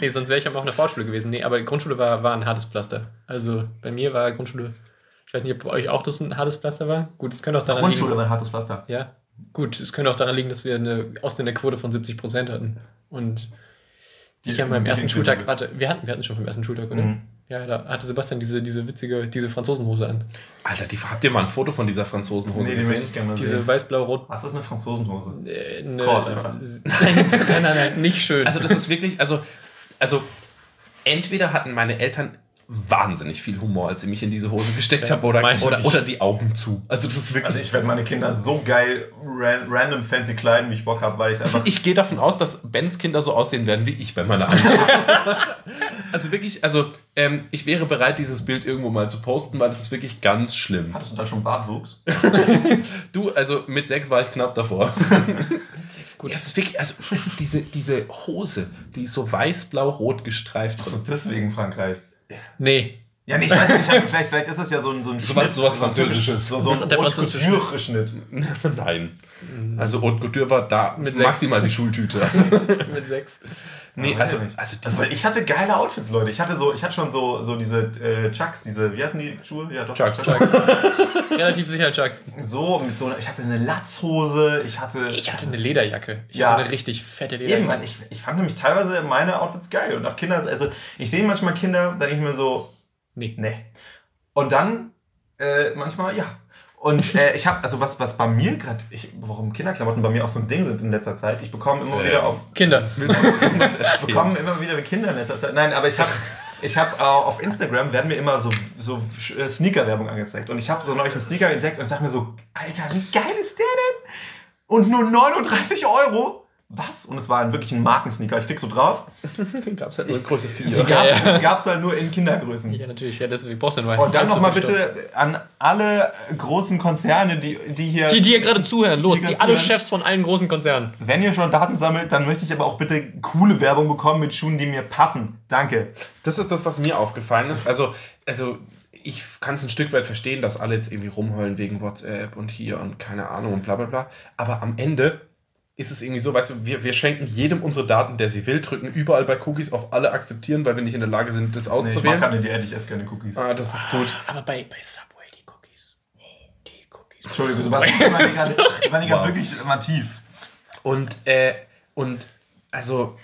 Nee, sonst wäre ich aber auch eine Vorschule gewesen. Nee, aber die Grundschule war, war ein hartes Pflaster. Also bei mir war Grundschule. Ich weiß nicht, ob bei euch auch das ein hartes Pflaster war. Gut, es könnte auch daran Grundschule liegen. war ein hartes Pflaster. Ja. Gut, es könnte auch daran liegen, dass wir eine Ausländerquote von 70% hatten. Und Die- ich an meinem ersten. Schultag, warte, wir hatten, wir hatten schon vom ersten Schultag, oder? Mhm. Ja, da hatte Sebastian diese, diese witzige, diese Franzosenhose an. Alter, die, habt ihr mal ein Foto von dieser Franzosenhose Nee, die möchte gesehen? ich gerne mal Diese weiß-blau-rot. Was ist eine Franzosenhose? Äh, ne, nein, nein, nein, nein, nicht schön. Also das ist wirklich, also, also entweder hatten meine Eltern wahnsinnig viel Humor, als sie mich in diese Hose gesteckt Ja, haben, oder, oder, oder die Augen zu. Also das ist wirklich. Also ich werde meine Kinder so geil ran, random fancy kleiden, wie ich Bock habe, weil ich einfach... Ich gehe davon aus, dass Bens Kinder so aussehen werden wie ich bei meiner Antwort. also wirklich, also ähm, ich wäre bereit, dieses Bild irgendwo mal zu posten, weil das ist wirklich ganz schlimm. Hattest du da schon Bartwuchs? Du, also mit sechs war ich knapp davor. Sechs, gut. Ja, es ist wirklich, also ist diese, diese Hose, die ist so weiß-blau-rot gestreift. Achso, deswegen Frankreich. Nee. Ja, nee, ich weiß nicht, vielleicht, vielleicht ist das ja so ein, so ein Sowas- Schnitt, sowas so ein Französisches. So, so ein Der Haute französische Couture-Schnitt. Nein. Also Haute Couture war da Mit sechs. maximal die Schultüte. Also, Mit sechs. Nee, Ja, also, also Also diese ich hatte geile Outfits, Leute. Ich hatte so, ich hatte schon so, so diese äh, Chucks, diese, wie heißen die Schuhe? Ja, doch. Chucks. Relativ sicher Chucks. So, mit so einer, ich hatte eine Latzhose, ich hatte. Ich hatte eine Lederjacke. Ich Ja. hatte eine richtig fette Lederjacke. Eben, weil ich, ich fand nämlich teilweise meine Outfits geil. Und auch Kinder, also ich sehe manchmal Kinder, da denke ich mir so, Nee. nee. Und dann äh, manchmal, ja. Und äh, ich habe, also was, was bei mir gerade, warum Kinderklamotten bei mir auch so ein Ding sind in letzter Zeit, ich bekomme immer Äh, wieder auf Kinder. Ich bekomme immer wieder Kinder in letzter Zeit. Nein, aber ich habe ich hab, äh, auf Instagram werden mir immer so, so äh, Sneaker-Werbung angezeigt. Und ich habe so neulich einen Sneaker entdeckt und ich dachte mir so, Alter, wie geil ist der denn? Und nur 39 Euro. Was? Und es war ein wirklich ein Markensneaker. Ich klick so drauf. Den gab es halt nur in Größe 4. Die Es gab es halt nur in Kindergrößen. Ja, natürlich. Ja, deswegen brauchst du nur Und dann so nochmal Stoff. bitte an alle großen Konzerne, die, die hier. Die, die hier gerade zuhören, los, Die die, alle zuhören. Chefs von allen großen Konzernen. Wenn ihr schon Daten sammelt, dann möchte ich aber auch bitte coole Werbung bekommen mit Schuhen, die mir passen. Danke. Das ist das, was mir aufgefallen ist. Also, also ich kann es ein Stück weit verstehen, dass alle jetzt irgendwie rumheulen wegen WhatsApp und hier und keine Ahnung und bla bla bla. Aber am Ende ist es irgendwie so, weißt du, wir, wir schenken jedem unsere Daten, der sie will, drücken überall bei Cookies auf alle akzeptieren, weil wir nicht in der Lage sind, das Nee, ich mag auszuwählen. keine Diät, ich esse keine Cookies. ah, das ist gut. Aber bei, bei Subway, die Cookies. Die Cookies. Entschuldigung, Sebastian, ich war nicht gerade- wirklich immer tief. Und, äh, und also,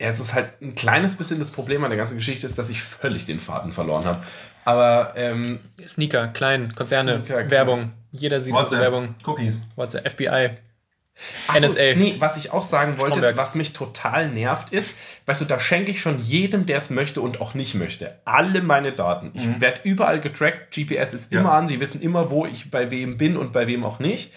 jetzt ist halt ein kleines bisschen das Problem an der ganzen Geschichte, ist, dass ich völlig den Faden verloren habe. Aber, ähm, Sneaker, klein, Konzerne, Sneaker. Werbung. Jeder sieht unsere Werbung. Cookies. WhatsApp, FBI. Ach so, NSA. Nee, was ich auch sagen wollte, ist, was mich total nervt, ist, weißt du, da schenke ich schon jedem, der es möchte und auch nicht möchte, alle meine Daten. Ich werde überall getrackt, GPS ist Ja. immer an, sie wissen immer, wo ich bei wem bin und bei wem auch nicht.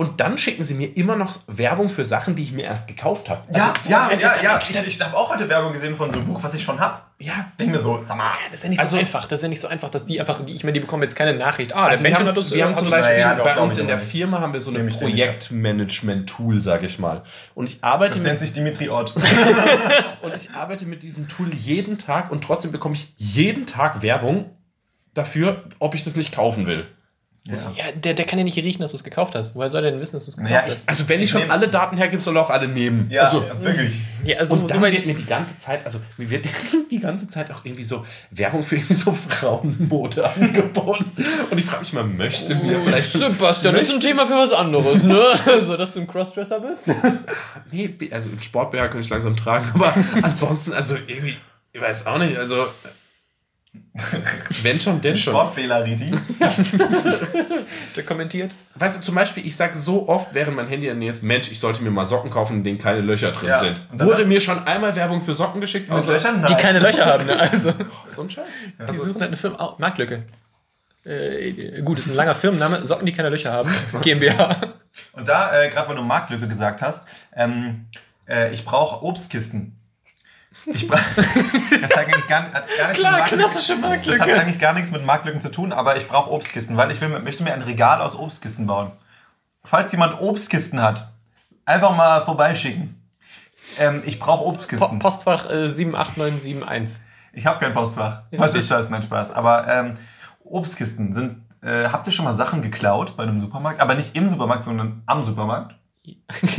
Und dann schicken sie mir immer noch Werbung für Sachen, die ich mir erst gekauft habe. Ja, ja, ja, ja. da- Ich, ich habe auch heute Werbung gesehen von so einem Buch, was ich schon habe. ja. Denk mir so, sag mal. Das ist ja nicht Also- so einfach. Das ist ja nicht so einfach, dass die einfach, die, ich meine, die bekommen jetzt keine Nachricht. Ah, Also wir haben, hat das, wir äh, haben zum Beispiel Naja, das bei uns in der. Firma haben wir so ein. Projektmanagement-Tool, sage ich mal. Und ich arbeite Das mit nennt sich Dimitri Ott. Und ich arbeite mit diesem Tool jeden Tag und trotzdem bekomme ich jeden Tag Werbung dafür, ob ich das nicht kaufen will. Ja. Ja, der, der kann ja nicht riechen, dass du es gekauft hast. Woher soll der denn wissen, dass du es gekauft Naja, ich- hast? Also wenn ich, Ich schon alle Daten hergebe, soll er auch alle nehmen. Ja, also, ja, wirklich. Ja, also und so dann wird mir die ganze Zeit, also mir wird die ganze Zeit auch irgendwie so Werbung für irgendwie so Frauenmode angeboten. Und ich frage mich mal, möchte mir vielleicht... Sebastian, das ist ein Thema für was anderes, ne? so, dass du ein Crossdresser bist. Nee, also in Sportbär könnte ich langsam tragen, aber ansonsten, also irgendwie, ich weiß auch nicht, also... Wenn schon, denn schon. Sportfehler, Riti. Der kommentiert. Weißt du, zum Beispiel, ich sage so oft, während mein Handy in der Nähe ist, Mensch, ich sollte mir mal Socken kaufen, in denen keine Löcher drin Ja. sind. Wurde mir schon einmal Werbung für Socken geschickt? Mit Also, Löchern? Die Nein. keine Löcher haben, ne? Also, so ein Scheiß. die suchen halt eine Firma. Oh, Marktlücke. Äh, gut, ist ein langer Firmenname. Socken, die keine Löcher haben. GmbH. Und da, äh, gerade weil du Marktlücke gesagt hast, ähm, äh, ich brauche Obstkisten. Ich das hat eigentlich gar, hat gar nichts mit Klar, Marktlücken- klassische Das hat Marktlücke. eigentlich gar nichts mit Marktlücken zu tun, aber ich brauche Obstkisten, weil ich will, möchte mir ein Regal aus Obstkisten bauen. Falls jemand Obstkisten hat, einfach mal vorbeischicken. Ähm, ich brauche Po Obstkisten. Postfach äh, 78971. Ich habe kein Postfach. Ja, Was ist das? Nein, Spaß. Aber ähm, Obstkisten sind. Äh, habt ihr schon mal Sachen geklaut bei einem Supermarkt? Aber nicht im Supermarkt, sondern am Supermarkt? Ist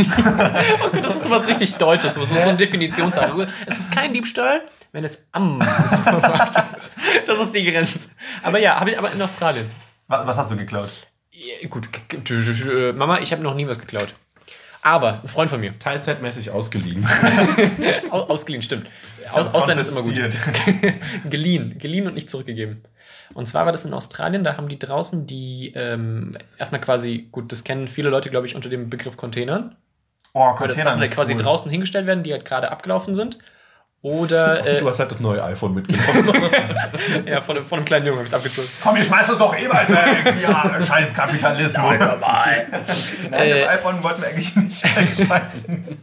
was richtig Deutsches. Ist so ein Definitionssache. Es ist kein Diebstahl, wenn es am Supermarkt ist. Das ist die Grenze. Aber ja, habe ich aber in Australien. Was, was hast du geklaut? Ja, Gut, äh, Mama, ich habe noch nie was geklaut. Aber ein Freund von mir, Teilzeitmäßig ausgeliehen. au- ausgeliehen, stimmt. Aus, Ausland ist immer gut. Geliehen, geliehen und nicht zurückgegeben. Und zwar war das in Australien, da haben die draußen die, ähm, erstmal quasi, gut, das kennen viele Leute, glaube ich, unter dem Begriff Containern. Oh, Container ist quasi cool. draußen hingestellt werden, die halt gerade abgelaufen sind. Oder, äh, du hast halt das neue iPhone mitgenommen. ja, von, einem- von einem kleinen Jungen habe ich es abgezogen. Komm, ihr schmeißt das doch eh bald weg. Ja, scheiß Kapitalismus. Nein, Äh, das iPhone wollten wir eigentlich nicht wegschmeißen.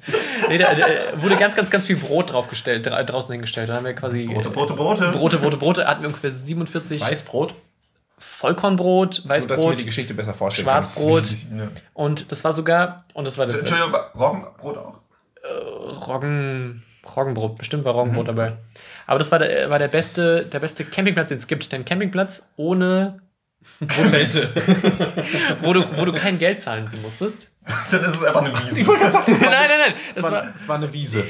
Nee, da, da wurde ganz, ganz, ganz viel Brot draufgestellt, dra draußen hingestellt. Da haben wir quasi Brote, Brote, Brote. Brote, Brote, Brote. Hatten wir ungefähr 47 Weißbrot? Vollkornbrot, Nur, dass ich mir Weißbrot die Geschichte besser vorstellen Schwarzbrot. Ja. und das war sogar, und das war das Entschuldigung, Roggenbrot auch. Roggen, Roggenbrot, bestimmt war Roggenbrot Mhm. dabei. Aber das war der, war der beste, der beste Campingplatz, den es gibt. Denn Campingplatz ohne, Kälte. wo du, wo du kein Geld zahlen musstest. Dann ist es einfach eine Wiese. nein, nein, nein. Das Es war, war, es war eine Wiese.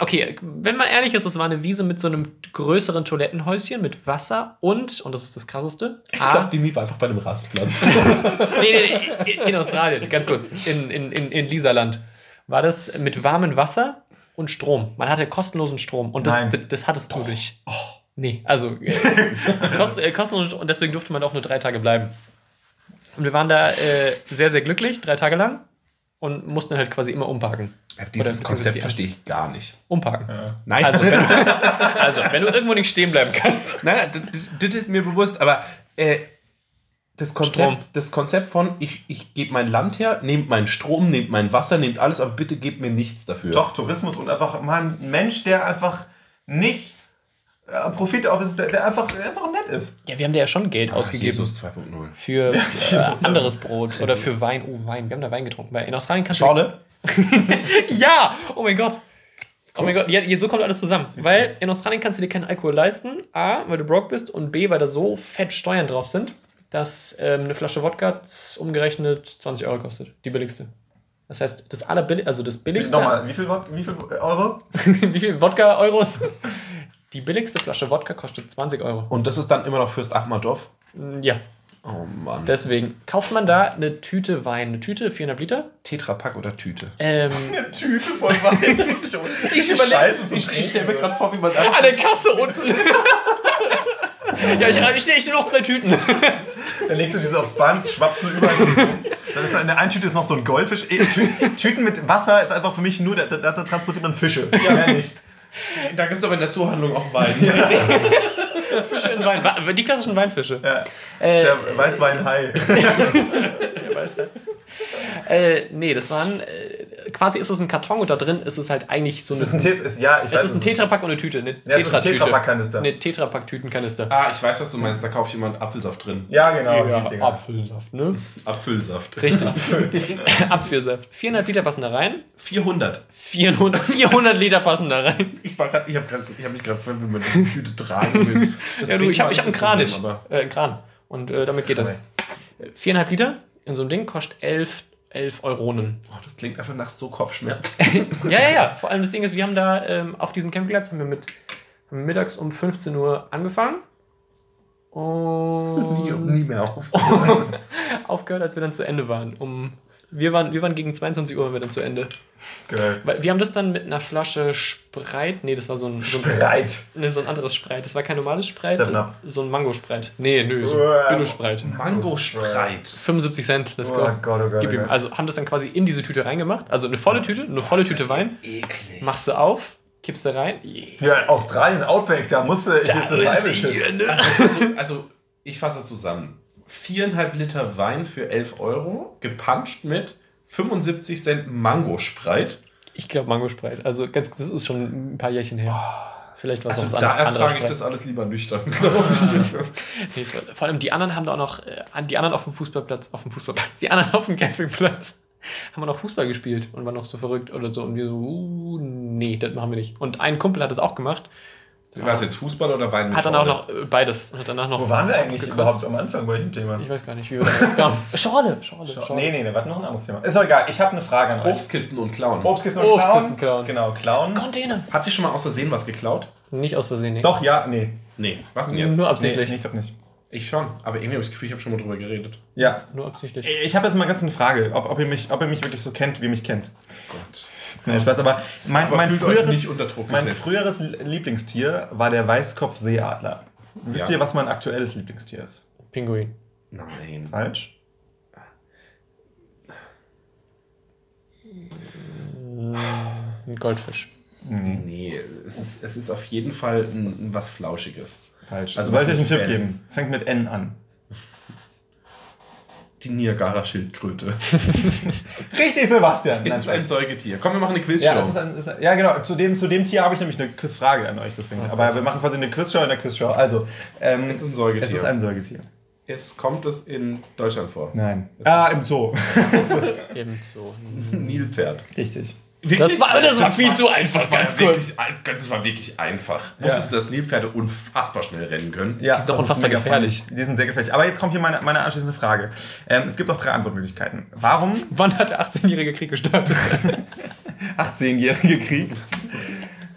Okay, wenn man ehrlich ist, das war eine Wiese mit so einem größeren Toilettenhäuschen mit Wasser und, und das ist das krasseste, Ich glaube, die Mie war einfach bei einem Rastplatz. nee, nee, nee, in Australien, ganz kurz, in, in, in, in Lisaland, war das mit warmem Wasser und Strom. Man hatte kostenlosen Strom und das, Nein. das, das hattest du nicht. Nee, also äh, kost, äh, kostenlos und deswegen durfte man auch nur drei Tage bleiben. Und wir waren da äh, sehr, sehr glücklich, drei Tage lang und mussten halt quasi immer umparken. Dieses Oder- Konzept die- verstehe ich gar nicht. Umparken. Nein, Also wenn, also, wenn du irgendwo nicht stehen bleiben kannst. Nein, das ist mir bewusst, aber äh, das Konzept, das Konzept von, ich, ich gebe mein Land her, nehmt meinen Strom, nehmt mein Wasser, nehmt alles, aber bitte gebt mir nichts dafür. Doch, Tourismus und einfach mal ein Mensch, der einfach nicht äh, Profit auf ist, der, der einfach, der einfach nett ist. Ja, wir haben da ja schon Geld Ah, ausgegeben Jesus 2.0. für äh, anderes Brot oder für Wein. Oh, Wein. Wir haben da Wein getrunken. Weil in Australien kannst Schorle? du. Ja! Oh mein Gott. Oh mein Gott, ja, so kommt alles zusammen. Weil in Australien kannst du dir keinen Alkohol leisten. A, weil du broke bist und B, weil da so fett Steuern drauf sind, dass ähm, eine Flasche Wodka umgerechnet 20 Euro kostet. Die billigste. Das heißt, das allerbillig, also das billigste. Nochmal, wie viel, Wod- wie viel Euro? Wie viel Wodka-Euros? Die billigste Flasche Wodka kostet 20 Euro. Und das ist dann immer noch Fürst Ahmadov? Ja, Oh Mann. deswegen kauft man da eine Tüte Wein. Eine Tüte, 400 Liter. Tetrapack oder Tüte? Ähm, Eine Tüte voll Wein. Ich zum ich, ich stelle mir gerade vor, wie man an der Kasse unten. ja, ich, ich, ich nehme noch zwei Tüten. Dann legst du diese aufs Band, schwappst du rum. Dann ist in der einen Tüte ist noch so ein Goldfisch. Tü Tüten mit Wasser ist einfach für mich nur, da, da, da transportiert man Fische. Ja, mehr nicht. Da gibt es aber in der Zuhandlung auch Wein. Fische in Wein. Die klassischen Weinfische. Ja, Äh, der Weißweinhai. der weiß halt. Äh, nee, das waren. Äh, quasi ist es ein Karton und da drin ist es halt eigentlich so Das ist ein eine. Tet ist, ja, ich Es weiß, ist ein Tetrapack und eine Tüte. Eine Ja, es ist ein Tetra-Tüte. Tetrapack-Kanister. Eine Tetrapack-Tütenkanister. ah, ich weiß, was du meinst. Da kauft jemand Apfelsaft drin. Ja, genau. Ja. Apfelsaft, ne? Apfelsaft. Richtig. Apfelsaft. 400 Liter passen da rein. 400. 400, 400 Liter passen da rein. Ich, war grad, ich habe hab mich gerade gefragt, wie man diese Tüte tragen will. Das Ja, du, ich habe hab einen das Kran. Problem, aber- Äh, einen Kran. Und äh, damit geht das. Viereinhalb Liter in so einem Ding kostet 11, 11 Euronen. Oh, das klingt einfach nach so Kopfschmerz. Ja, ja, ja. Vor allem das Ding ist, wir haben da ähm, auf diesem Campingplatz haben wir mit haben mittags um 15 Uhr angefangen. nie, Und nie mehr auf. aufgehört, als wir dann zu Ende waren. Um, wir, waren wir waren gegen 22 Uhr waren wir dann zu Ende. Geil. Weil wir haben das dann mit einer Flasche Spreit. Nee, das war so ein, so ein, Breit. nee, so ein anderes Spreit. Das war kein normales Spreit. So ein Mango-Spreit. Nee, nö, so Uah. Billo-Spreit. Mango-Spreit. 75 Cent, let's go. Oh Gott, oh Gott, Gib oh ihm. Gott. Also haben das dann quasi in diese Tüte reingemacht. Also eine volle Tüte, eine volle Tüte Wein. Eklig. Machst du auf, kippst du rein. Ja, Australien, Outback, da musste ich jetzt Survival Shit. ne? Also, also, ich fasse zusammen. Viereinhalb Liter Wein für 11 Euro, gepanscht mit 75 Cent Mangospreit. Ich glaube Mango-Spreit. Also ganz, das ist schon ein paar Jährchen her. Vielleicht war es Also auch da ertrage ich das alles lieber nüchtern, glaube ich. Nee, vor allem die anderen haben da auch noch, äh, die anderen auf dem Fußballplatz, auf dem Fußballplatz, die anderen auf dem Campingplatz haben wir noch Fußball gespielt und waren noch so verrückt oder so. Und wir so, uh, nee, das machen wir nicht. Und ein Kumpel hat das auch gemacht. War es jetzt Fußball oder Wein mit Hat dann auch Schorle? noch äh, beides. Hat danach noch Wo waren wir eigentlich gekotzt. überhaupt am Anfang bei dem Thema? Ich weiß gar nicht, wie wir da drauf kamen. Schorle, Schorle, Schorle. Nee, nee, nee, warte, noch ein anderes Thema. Ist doch egal, ich habe eine Frage an euch. Obstkisten und Klauen. Obstkisten und Obstkisten Klauen. klauen. Genau, Klauen. Container. Habt ihr schon mal aus Versehen was geklaut? Nicht aus Versehen, nee. Doch, ja, nee. Nee. Was denn jetzt? Nur Nee, absichtlich. ich glaube nicht. Ich schon. Aber irgendwie habe ich das Gefühl, ich habe schon mal drüber geredet. Ja. Nur absichtlich. Ich habe jetzt mal ganz eine Frage, ob, ob, ihr mich, ob ihr mich wirklich so kennt, wie ihr mich kennt. Gott. Nee, ich weiß, aber mein, Aber mein, früheres, nicht unter Druck mein früheres Lieblingstier war der Weißkopfseeadler. Wisst Ja. ihr, was mein aktuelles Lieblingstier ist? Pinguin. Nein. Falsch? Ein Goldfisch. Nee, es ist, es ist auf jeden Fall ein, ein was Flauschiges. Falsch. Also soll ich euch einen Tipp geben? Es fängt mit N an. Die Niagara-Schildkröte. Richtig, Sebastian. Ist es ein Säugetier? Komm, wir machen eine Quizshow. ja, es ist ein, ist ein, ja, genau. Zu dem, zu dem Tier habe ich nämlich eine Quizfrage an euch. Deswegen. Aber wir machen quasi eine Quizshow in der Quizshow. Also, ähm, Es ist ein Säugetier. Es ist ein Säugetier. Es kommt es in Deutschland vor. Nein. Ah, im Zoo. Ebenso. Nilpferd. Richtig. Das war, das war viel zu einfach, Das war, ganz kurz. wirklich, das war wirklich einfach. Wusstest du, dass Nilpferde unfassbar schnell rennen können? Ja, Die sind doch das unfassbar gefährlich. funny. Die sind sehr gefährlich. Aber jetzt kommt hier meine, meine anschließende Frage. Ähm, es gibt auch drei Antwortmöglichkeiten. Warum Wann hat der 18-jährige Krieg gestartet? 18-jährige Krieg?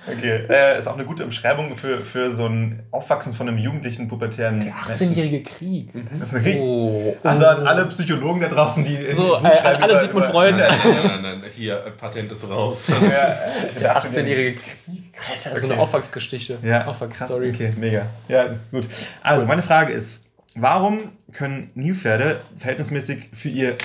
Okay, äh, ist auch eine gute Umschreibung für, für so ein Aufwachsen von einem jugendlichen, pubertären Menschen. 18-jährige Krieg. Das ist ein Krieg. Oh. Also an alle Psychologen da draußen, die So, äh, schreiben an alle Sigmund Freuds. Nein, nein, nein, nein, hier, Patent ist raus. Ja, Der 18-jährige Krieg. Alter, das ist so eine Okay. Aufwachsgeschichte. Ja, krass, Aufwachsstory. okay, mega. Ja, gut. Also, meine Frage ist, warum können Nilpferde verhältnismäßig für ihr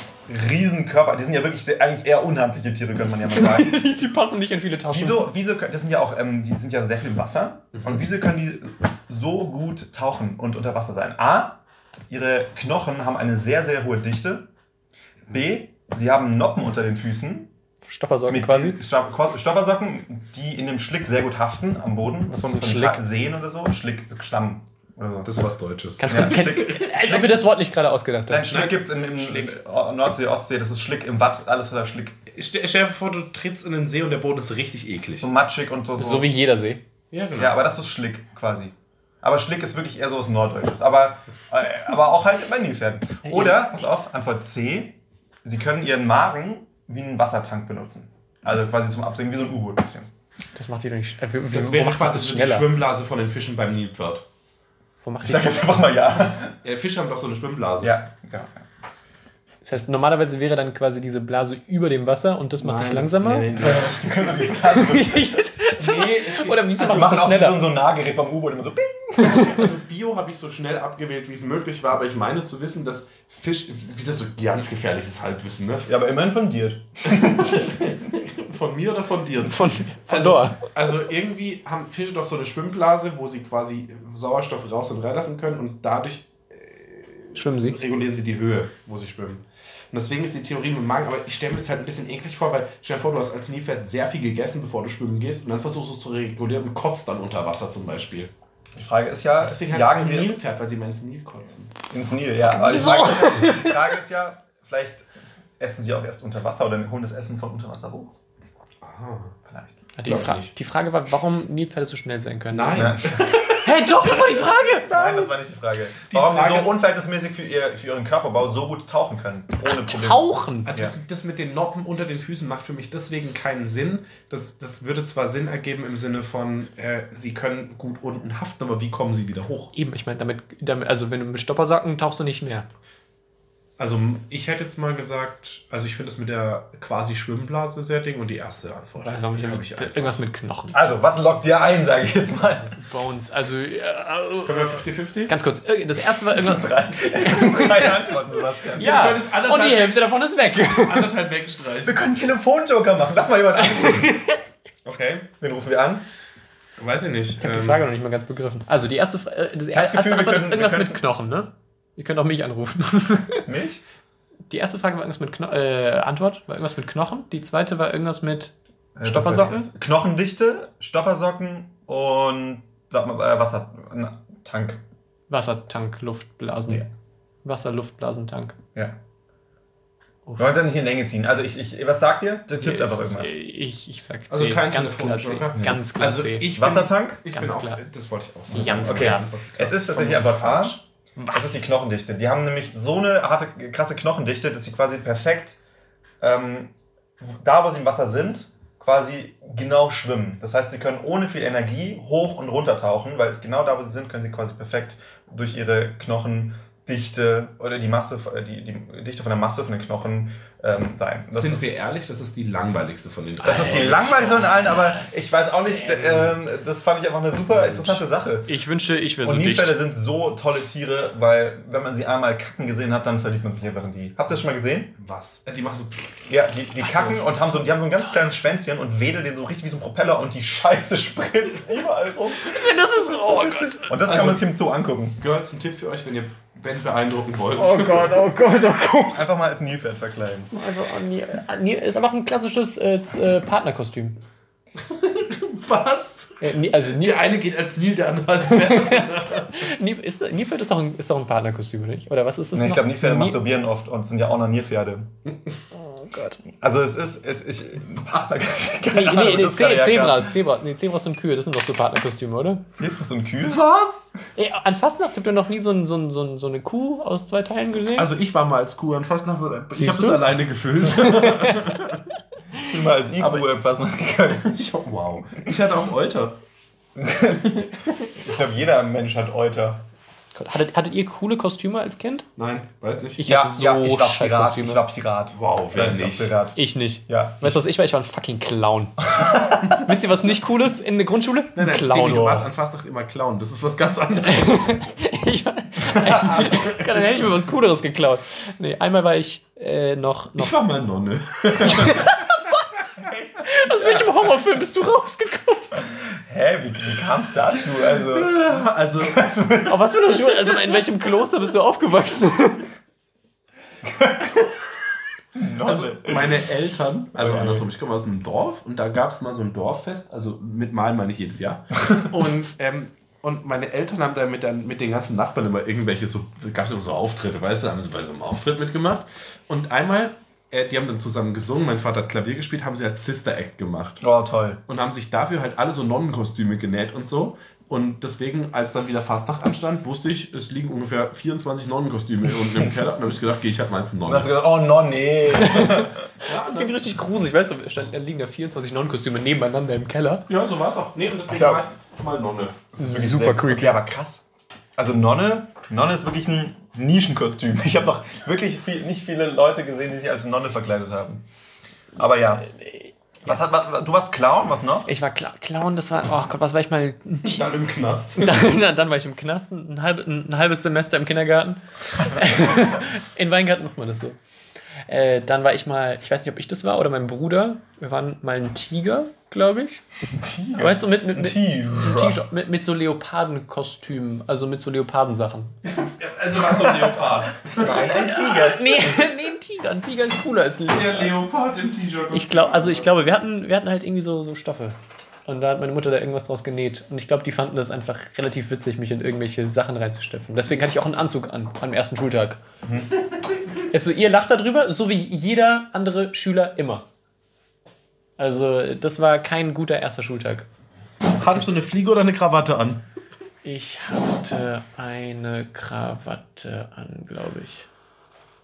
Riesenkörper, die sind ja wirklich sehr, eigentlich eher unhandliche Tiere, könnte man ja mal sagen. Die, die passen nicht in viele Taschen. Wieso, wieso, können- das sind ja auch, ähm, die sind ja sehr viel im Wasser. Und wieso können die so gut tauchen und unter Wasser sein? A, ihre Knochen haben eine sehr, sehr hohe Dichte. B, sie haben Noppen unter den Füßen. Stoppersocken Mit quasi. Stopp- Stoppersocken, die in dem Schlick sehr gut haften am Boden. Was von, ist ein Schlick? Seen oder so. Schlick, so Stamm oder so. Das ist was Deutsches. Kannst Ja, kurz kennen. Als ob wir das Wort nicht gerade ausgedacht Nein, haben. Schlick gibt es in, in, Schlick. Nordsee, Ostsee, das ist Schlick im Watt, alles voller Schlick. Stell dir vor, du trittst in den See und der Boden ist richtig eklig. So matschig und so. so. So wie jeder See. Ja, genau. Ja, aber das ist Schlick quasi. Aber Schlick ist wirklich eher so was Norddeutsches. Aber, äh, aber auch halt bei Nilpferden. Oder, pass auf, Antwort C. Sie können ihren Magen wie einen Wassertank benutzen. Also quasi zum Absingen, wie so ein U-Boot ein bisschen. Das macht die doch nicht. Äh, wie- das wäre macht quasi die? Schwimmblase von den Fischen beim Nilpferd. Wo macht Ich sag jetzt einfach mal ja. Ja, Fische haben doch so eine Schwimmblase. Ja, genau. das heißt, normalerweise wäre dann quasi diese Blase über dem Wasser und das macht dich das- langsamer. Nee, nee, Die Blase nee, es Oder wieso also macht machen das auch wie so schneller? ein Sonargerät beim U-Boot immer so bing. also Bio habe ich so schnell abgewählt, wie es möglich war, aber ich meine zu wissen, dass Fisch, wieder so ganz gefährliches Halbwissen, ne? Ja, aber immerhin fundiert. Von mir oder von dir? Von, von Also, also irgendwie haben Fische doch so eine Schwimmblase, wo sie quasi Sauerstoff raus und reinlassen können und dadurch Schwimmen sie. regulieren sie die Höhe, wo sie schwimmen. Und deswegen ist die Theorie mit dem Magen, aber ich stelle mir das halt ein bisschen eklig vor, weil stell dir vor, du hast als Nilpferd sehr viel gegessen, bevor du schwimmen gehst und dann versuchst du es zu regulieren und kotzt dann unter Wasser zum Beispiel. Die Frage ist ja, Deswegen heißt jagen es sie Nilpferd, weil sie mal ins Nil kotzen. ins Nil? Ja, aber die? Frage, die Frage ist ja, vielleicht essen sie auch erst unter Wasser oder holen das Essen von unter Wasser hoch. Ah. Vielleicht. Die, Fra nicht. die Frage war, warum Nilpferde so schnell sein können. Nein. Ja. Hey, doch, das war die Frage! Nein, das war nicht die Frage. Warum Frage- sie so unverhältnismäßig für, ihr, für ihren Körperbau so gut tauchen können. Ohne Probleme. Tauchen! Ah, Das, das mit den Noppen unter den Füßen macht für mich deswegen keinen Sinn. Das, das würde zwar Sinn ergeben im Sinne von, äh, sie können gut unten haften, aber wie kommen sie wieder hoch? Eben, ich meine, damit, damit, also wenn du mit Stoppersocken tauchst du nicht mehr. Also ich hätte jetzt mal gesagt, also ich finde es mit der quasi Schwimmblase sehr ding und die erste Antwort. Die nicht habe ich irgendwas mit Knochen. Also, was lockt dir ein, sage ich jetzt mal? Bones, also. Äh, Können wir 50-50? ganz kurz, äh, das erste war irgendwas. Drei, drei Antworten, Sebastian. Ja, und die Hälfte davon ist weg. Anderthalb Wir wegstreichen. können Telefonjoker machen. Lass mal jemand anrufen. Okay, Wen rufen wir an? weiß ich nicht. Ich habe Ähm, die Frage noch nicht mal ganz begriffen. Also, die erste, äh, das erste Gefühl, wir Antwort ist können- wir irgendwas mit können- Knochen, ne? Ihr könnt auch mich anrufen. Milch? Die erste Frage war irgendwas mit Kno äh, Antwort war irgendwas mit Knochen. Die zweite war irgendwas mit Äh, Stoppersocken? Knochendichte, Stoppersocken und mal, äh, Wassertank. Wassertank, Luftblasen. Ja. Wasser-Luftblasentank. Ja. Uff. Wir wollen es ja nicht in Länge ziehen. Also, ich, ich, was sagt ihr? Der tippt einfach irgendwas. Ich, ich sag C. Also kein ganz klar C. Ganz klar Also C. ich Wassertank? Ich Ganz bin auch, klar. das wollte ich auch sagen. Ganz Okay. klar. Es ist tatsächlich Vermutlich einfach Falsch. Das ist die Knochendichte. Die haben nämlich so eine harte, krasse Knochendichte, dass sie quasi perfekt ähm, da, wo sie im Wasser sind, quasi genau schwimmen. Das heißt, sie können ohne viel Energie hoch und runter tauchen, weil genau da, wo sie sind, können sie quasi perfekt durch ihre Knochendichte oder die Masse, die, die Dichte von der Masse von den Knochen ähm, sein. Das Sind ist, wir ehrlich, das ist die langweiligste von den drei. das ist die langweiligste von allen, aber ich weiß auch nicht, ähm, das fand ich einfach eine super interessante Sache. Ich wünsche, ich wäre so Und dicht. Nilpferde sind so tolle Tiere, weil wenn man sie einmal kacken gesehen hat, dann verliebt man sich einfach in die. Habt ihr das schon mal gesehen? Was? Äh, Die machen so. Ja, die, die kacken und haben so, die haben so ein ganz kleines Schwänzchen und wedeln den so richtig wie so ein Propeller und die Scheiße spritzt überall rum. das ist. Oh Gott. Und das Also- kann man sich im Zoo angucken. Girls, ein Tipp für euch, wenn ihr Ben beeindrucken wollt. Oh Gott, oh Gott, oh Gott. Einfach mal als Nilpferd verkleiden. Also, oh, äh, nee, ist aber auch ein klassisches äh, äh, Partnerkostüm. Was? Äh, nee, also Nil, Der eine geht als Nil, der andere als ist, Nilpferd ist doch ein, ist doch ein Partnerkostüm, oder nicht? Oder was ist das Nee, ich glaube, Nilpferde Nil- masturbieren oft und sind ja auch noch Nilpferde. Oh Gott. Also es ist, es, ich, Nee, nee, nee, ja Zebras, Zebras, nee, Zebras und Kühe, das sind doch so Partnerkostüme, oder? So ein Kühl? Was? Ey, an Fastnacht habt ihr noch nie so, ein, so, ein, so, ein, so eine Kuh aus zwei Teilen gesehen? Also ich war mal als Kuh an Fastnacht, ich habe das alleine gefüllt. Ich bin mal als Aber- Igu etwas gegangen. ich, wow. Ich hatte auch Euter. Ich glaube, jeder Mensch hat Euter. Gott, hattet, hattet ihr coole Kostüme als Kind? Nein, weiß nicht. Ich hatte so ich war scheiß Pirat. Kostüme. Ich war Pirat. Wow, wer Ja, ich war nicht? Pirat. Ich nicht. Ja. Weißt du, was ich war? Ich war ein fucking Clown. Wisst ihr, was nicht cool ist in der Grundschule? Nein, nein, Clown. Diggi, du warst an Fastnacht immer Clown. Das ist was ganz anderes. ich war, dann hätte ich mir was Cooleres geklaut. Nee, einmal war ich äh, noch, noch. Ich war mal Nonne. Aus welchem Horrorfilm bist du rausgekommen? Hä, wie, wie kam es dazu? Also, Also, Auf was für eine Schule? Also in welchem Kloster bist du aufgewachsen? also meine Eltern, also Okay. andersrum, ich komme aus einem Dorf und da gab es mal so ein Dorffest, also mit Malen meine ich jedes Jahr. und, ähm, und meine Eltern haben da mit, dann, mit den ganzen Nachbarn immer irgendwelche so, gab es immer so Auftritte, weißt du, haben sie bei so einem Auftritt mitgemacht. Und einmal, die haben dann zusammen gesungen, mein Vater hat Klavier gespielt, haben sie als Sister Act gemacht. Oh, toll. und haben sich dafür halt alle so Nonnenkostüme genäht und so. Und deswegen, als dann wieder Fastnacht anstand, wusste ich, es liegen ungefähr 24 Nonnenkostüme unten im Keller. Und dann habe ich gedacht, gehe ich halt mal ins Und hast du Nonne. gedacht, oh Nonne. Das klingt richtig gruselig. Ich weiß, da stand- da liegen da 24 Nonnenkostüme nebeneinander im Keller. Ja, so war es auch. Nee, und deswegen war ich mal Nonne. Das ist wirklich Super sehr- creepy. Okay, aber krass. Also Nonne, Nonne ist wirklich ein Nischenkostüm. Ich habe noch wirklich viel, nicht viele Leute gesehen, die sich als Nonne verkleidet haben. Aber ja. Was hat, was, du warst Clown, was noch? Ich war Cla Clown, das war, oh Gott, was war ich mal? Dann im Knast. Dann, dann war ich im Knast, ein, halb, ein halbes Semester im Kindergarten. In Weingarten macht man das so. Äh, dann war ich mal, ich weiß nicht, ob ich das war oder mein Bruder. Wir waren mal ein Tiger, glaube ich. Tiger. Weißt du, mit, mit, mit, Tiger. ein T-Shirt mit, mit so Leopardenkostümen, also mit so Leopardensachen. Also warst du ein Leopard. Nein, ein Tiger. Nee, nee, ein Tiger. Ein Tiger ist cooler als ein Der Leopard im T-Shirt. Ich glaube, also ich glaube, wir hatten, wir hatten halt irgendwie so, so Stoffe. Und da hat meine Mutter da irgendwas draus genäht. Und ich glaube, die fanden das einfach relativ witzig, mich in irgendwelche Sachen reinzustöpfen. Deswegen hatte ich auch einen Anzug an, am ersten Schultag. Also, ihr lacht darüber, so wie jeder andere Schüler immer. Also, das war kein guter erster Schultag. Hattest du eine Fliege oder eine Krawatte an? Ich hatte eine Krawatte an, glaube ich.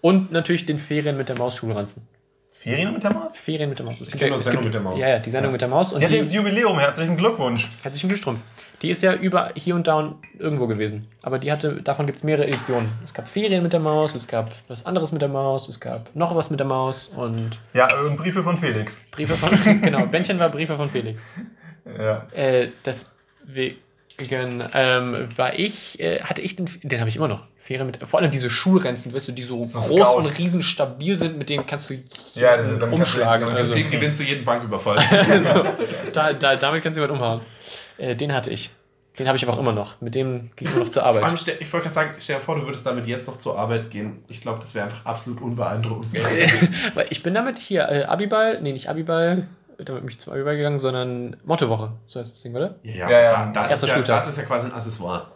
Und natürlich den Ferien mit der Maus Schulranzen. Ferien mit der Maus? Ferien mit der Maus. Es gibt kenn ja- nur es Sendung gibt- mit der Maus. Ja, ja, die Sendung mit der Maus. Und Die die, jetzt Jubiläum, herzlichen Glückwunsch. Herzlichen Glückstrumpf. Die ist ja über hier und da und irgendwo gewesen. Aber die hatte, davon gibt es mehrere Editionen. Es gab Ferien mit der Maus, es gab was anderes mit der Maus, es gab noch was mit der Maus und Ja, und Briefe von Felix. Briefe von. genau, Bändchen war Briefe von Felix. Ja. Äh, deswegen ähm, war ich, äh, hatte ich den, den habe ich immer noch. Ferien mit, vor allem diese Schulrenzen, weißt du, die so, So groß Scout. und riesen stabil sind, mit denen kannst du Ja, damit kannst du- umschlagen. also. Gewinnst du jeden Banküberfall. also, da, da, damit kannst du jemand umhauen. Äh, den hatte ich. Den habe ich aber auch immer noch. Mit dem gehe ich immer noch zur Vor allem, Arbeit. ich wollte gerade sagen, stell dir vor, du würdest damit jetzt noch zur Arbeit gehen. Ich glaube, das wäre einfach absolut unbeeindruckend. Weil ich bin damit hier, äh, Abiball, nee, nicht Abiball, damit bin ich zum Abiball gegangen, sondern Mottowoche, so heißt das Ding, oder? Ja, Ja, ja. Da, das, Erster ist ja, das ist ja quasi ein Accessoire.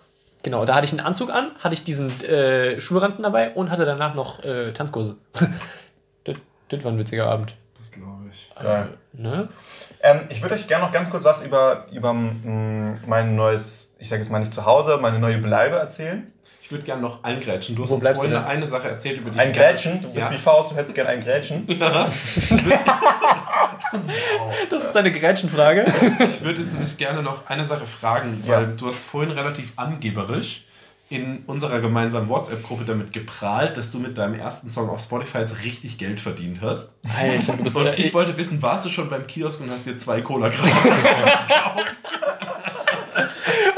Genau, da hatte ich einen Anzug an, hatte ich diesen äh, Schulranzen dabei und hatte danach noch äh, Tanzkurse. das, das war ein witziger Abend. Das glaube ich. Geil. Ne? Ähm, ich würde euch gerne noch ganz kurz was über, über mm, mein neues, ich sage jetzt mal nicht Zuhause, meine neue Bleibe erzählen. Ich würde gerne noch eingrätschen. Du hast Wo uns vorhin du denn? eine Sache erzählt, über die Ein ich Grätschen, du bist Ja. wie Faust, du hättest gerne ein Grätschen. Das ist deine Grätschenfrage. Ich würde jetzt nicht gerne noch eine Sache fragen, Ja. weil du hast vorhin relativ angeberisch in unserer gemeinsamen WhatsApp-Gruppe damit geprahlt, dass du mit deinem ersten Song auf Spotify jetzt richtig Geld verdient hast. Alter, du bist Und ich wollte wissen, warst du schon beim Kiosk und hast dir zwei Cola gekauft?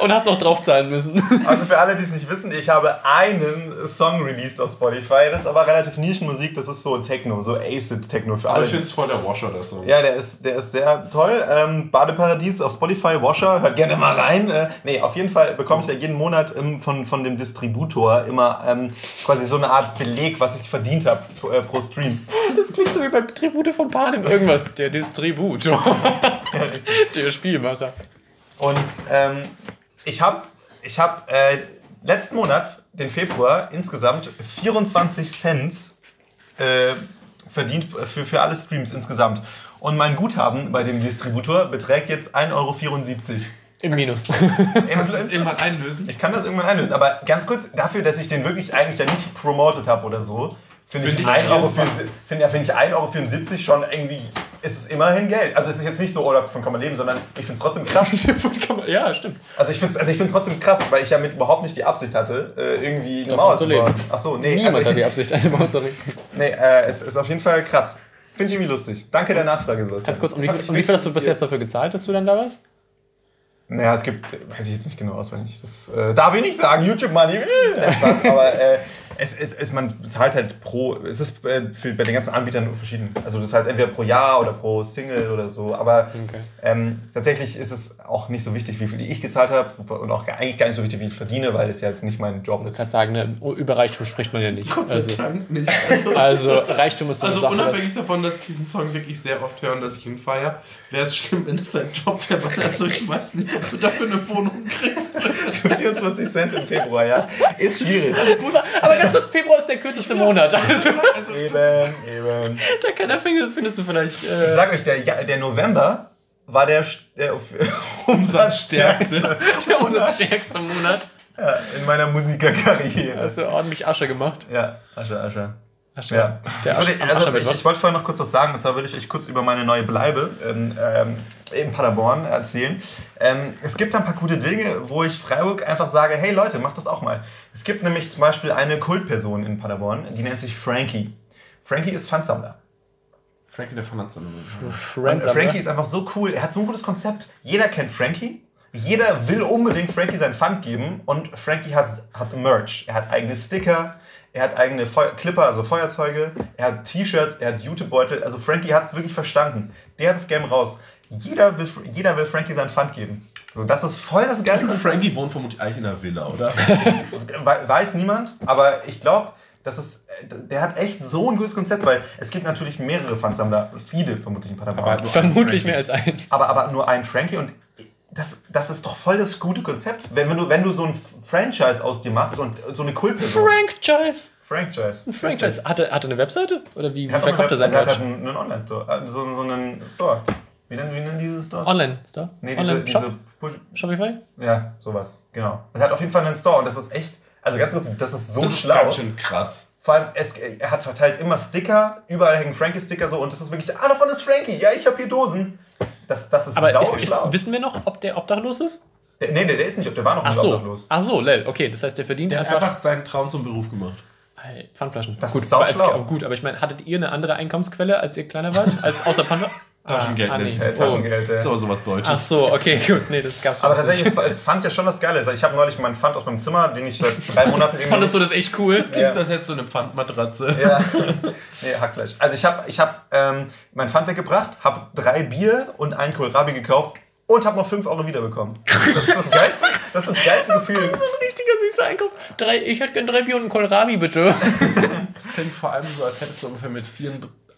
und hast noch draufzahlen müssen. Also für alle, die es nicht wissen, ich habe einen Song released auf Spotify. Das ist aber relativ Nischenmusik, das ist so Techno, so Acid-Techno für Aber alle. ich finde es voll der Washer, der Song. Ja, der ist, der ist sehr toll. Ähm, Badeparadies auf Spotify, Washer, hört gerne mal rein. Äh, nee, auf jeden Fall bekomme ich ja jeden Monat ähm, von, von dem Distributor immer ähm, quasi so eine Art Beleg, was ich verdient habe pro, äh, pro Streams. Das klingt so wie beim Tribute von Panem irgendwas. Der Distributor. der Spielmacher. Und ähm, ich habe ich hab, äh, letzten Monat, den Februar, insgesamt 24 Cent äh, verdient für, für alle Streams insgesamt. Und mein Guthaben bei dem Distributor beträgt jetzt 1,74 Euro. Im Minus. Kannst du es irgendwann einlösen? Ich kann das irgendwann einlösen, aber ganz kurz, dafür, dass ich den wirklich eigentlich ja nicht promoted habe oder so, finde ich, Find ich 1,74 Euro, 24. find, ja, find ich 1,74 Euro schon irgendwie, ist es immerhin Geld. Also es ist jetzt nicht so, oder von kann man leben, sondern ich finde es trotzdem krass. ja, stimmt. Also ich finde es also ich find's trotzdem krass, weil ich ja mit überhaupt nicht die Absicht hatte, äh, irgendwie eine Davon Mauer zu zu bauen. leben. Ach so, nee. Niemand also, hat die Absicht, eine Maus zu richten. Nee, äh, es ist auf jeden Fall krass. Finde ich irgendwie lustig. Danke der Nachfrage, Sebastian. Ganz kurz, und wie, wie viel hast du bis jetzt dafür gezahlt, dass du dann da warst? Naja, es gibt, weiß ich jetzt nicht genau auswendig. Das äh, darf ich nicht sagen, YouTube Money. Äh, Spaß, aber äh, es, es, es, man zahlt halt pro, es ist äh, für, bei den ganzen Anbietern verschieden. Also das heißt entweder pro Jahr oder pro Single oder so. Aber Okay. ähm, tatsächlich ist es auch nicht so wichtig, wie viel ich gezahlt habe und auch eigentlich gar nicht so wichtig, wie ich verdiene, weil es ja jetzt nicht mein Job Ich ist. kann sagen, ne, über Reichtum spricht man ja nicht. Gott sei Also, Dank nicht. Also, also Reichtum ist so eine also Sache. unabhängig davon, dass ich diesen Song wirklich sehr oft höre und dass ich ihn feiere, wäre es schlimm, wenn es ein Job wäre. weil Also ich weiß nicht, du dafür eine Wohnung kriegst. Für 24 Cent im Februar, ja. Ist schwierig. Das war- aber ganz kurz, Februar ist der kürzeste Monat. Also, Also, Eben, das, eben. da kann der Finger, findest du vielleicht. Ich Äh, sag euch, der, der November war der, der umsatzstärkste der umsatzstärkste Monat. ja, in meiner Musikerkarriere. Hast du ordentlich Asche gemacht. Ja, Asche, Asche. Ja. Der ich, wollte, am also, ich, ich wollte vorher noch kurz was sagen, und zwar würde ich euch kurz über meine neue Bleibe in, ähm, in Paderborn erzählen. Ähm, es gibt ein paar gute Dinge, wo ich Freiburg einfach sage, hey Leute, macht das auch mal. Es gibt nämlich zum Beispiel eine Kultperson in Paderborn, die nennt sich Frankie. Frankie ist Pfandsammler. Frankie der Friends, Frankie ist einfach so cool. Er hat so ein gutes Konzept. Jeder kennt Frankie. Jeder will unbedingt Frankie seinen Pfand geben. Und Frankie hat, hat Merch. Er hat eigene Sticker. Er hat eigene Feu Clipper, also Feuerzeuge. Er hat T-Shirts. Er hat Jutebeutel. Also Frankie hat es wirklich verstanden. Der hat das Game raus. Jeder will, jeder will Frankie seinen Pfand geben. So, das ist voll das geile. Frankie wohnt vermutlich eigentlich in einer Villa, oder? We- Weiß niemand, aber ich glaube, das ist, der hat echt so ein gutes Konzept, weil es gibt natürlich mehrere Pfandsammler, viele vermutlich in Paderborn. Aber nur- Vermutlich mehr als ein. aber, aber nur ein Frankie und das, das ist doch voll das gute Konzept. Wenn, wenn, du, wenn du so ein Franchise aus dir machst und so eine Kultperson. Franchise. Franchise. Ein Franchise. Hat er, hat er eine Webseite? Oder wie, wie Er verkauft er sein Merch? Er hat einen, einen Online-Store, äh, so, so einen Store. Wie nennen, wie nennen diese Stores? Online-Store? Nee, diese, Online-Shop? diese Push Shopify? Ja, sowas, genau. Er hat auf jeden Fall einen Store und das ist echt, also ganz kurz, das ist so Das ist schlau. ganz schön krass. Vor allem, es, er hat verteilt immer Sticker, überall hängen Frankie-Sticker so und das ist wirklich, ah, davon ist Frankie, ja, ich habe hier Dosen. Das, das ist Aber ist, ist, wissen wir noch, ob der obdachlos ist? Der, nee, nee, der ist nicht, der war noch Ach nicht so. obdachlos. Ach so, lel. Okay, das heißt, der verdient Der hat einfach. einfach seinen Traum zum Beruf gemacht. Hey, Pfandflaschen. Das gut, ist sau aber als, schlau. aber gut, aber ich meine, hattet ihr eine andere Einkommensquelle, als ihr kleiner wart? Als außer Pfandflaschen? Taschengeld ah, nee. nennt sich das bei uns. Taschengeld, ja. Das ist aber sowas Deutsches. Ach so, okay, gut. Nee, das gab's Aber tatsächlich, nicht. es, fand ja schon was Geiles, weil ich habe neulich meinen Pfand aus meinem Zimmer, den ich seit drei Monaten irgendwie... Fandest du das echt cool? Klingt, Ja. als hättest du eine Pfandmatratze. Ja, nee, Hackfleisch. Also ich habe ich hab, ähm, mein Pfand weggebracht, habe drei Bier und einen Kohlrabi gekauft und habe noch 5 Euro wiederbekommen. Das ist das geilste, das ist das geilste Gefühl. So ein richtiger süßer Einkauf. Drei, ich hätte gern drei Bier und einen Kohlrabi, bitte. Das klingt vor allem so, als hättest du ungefähr mit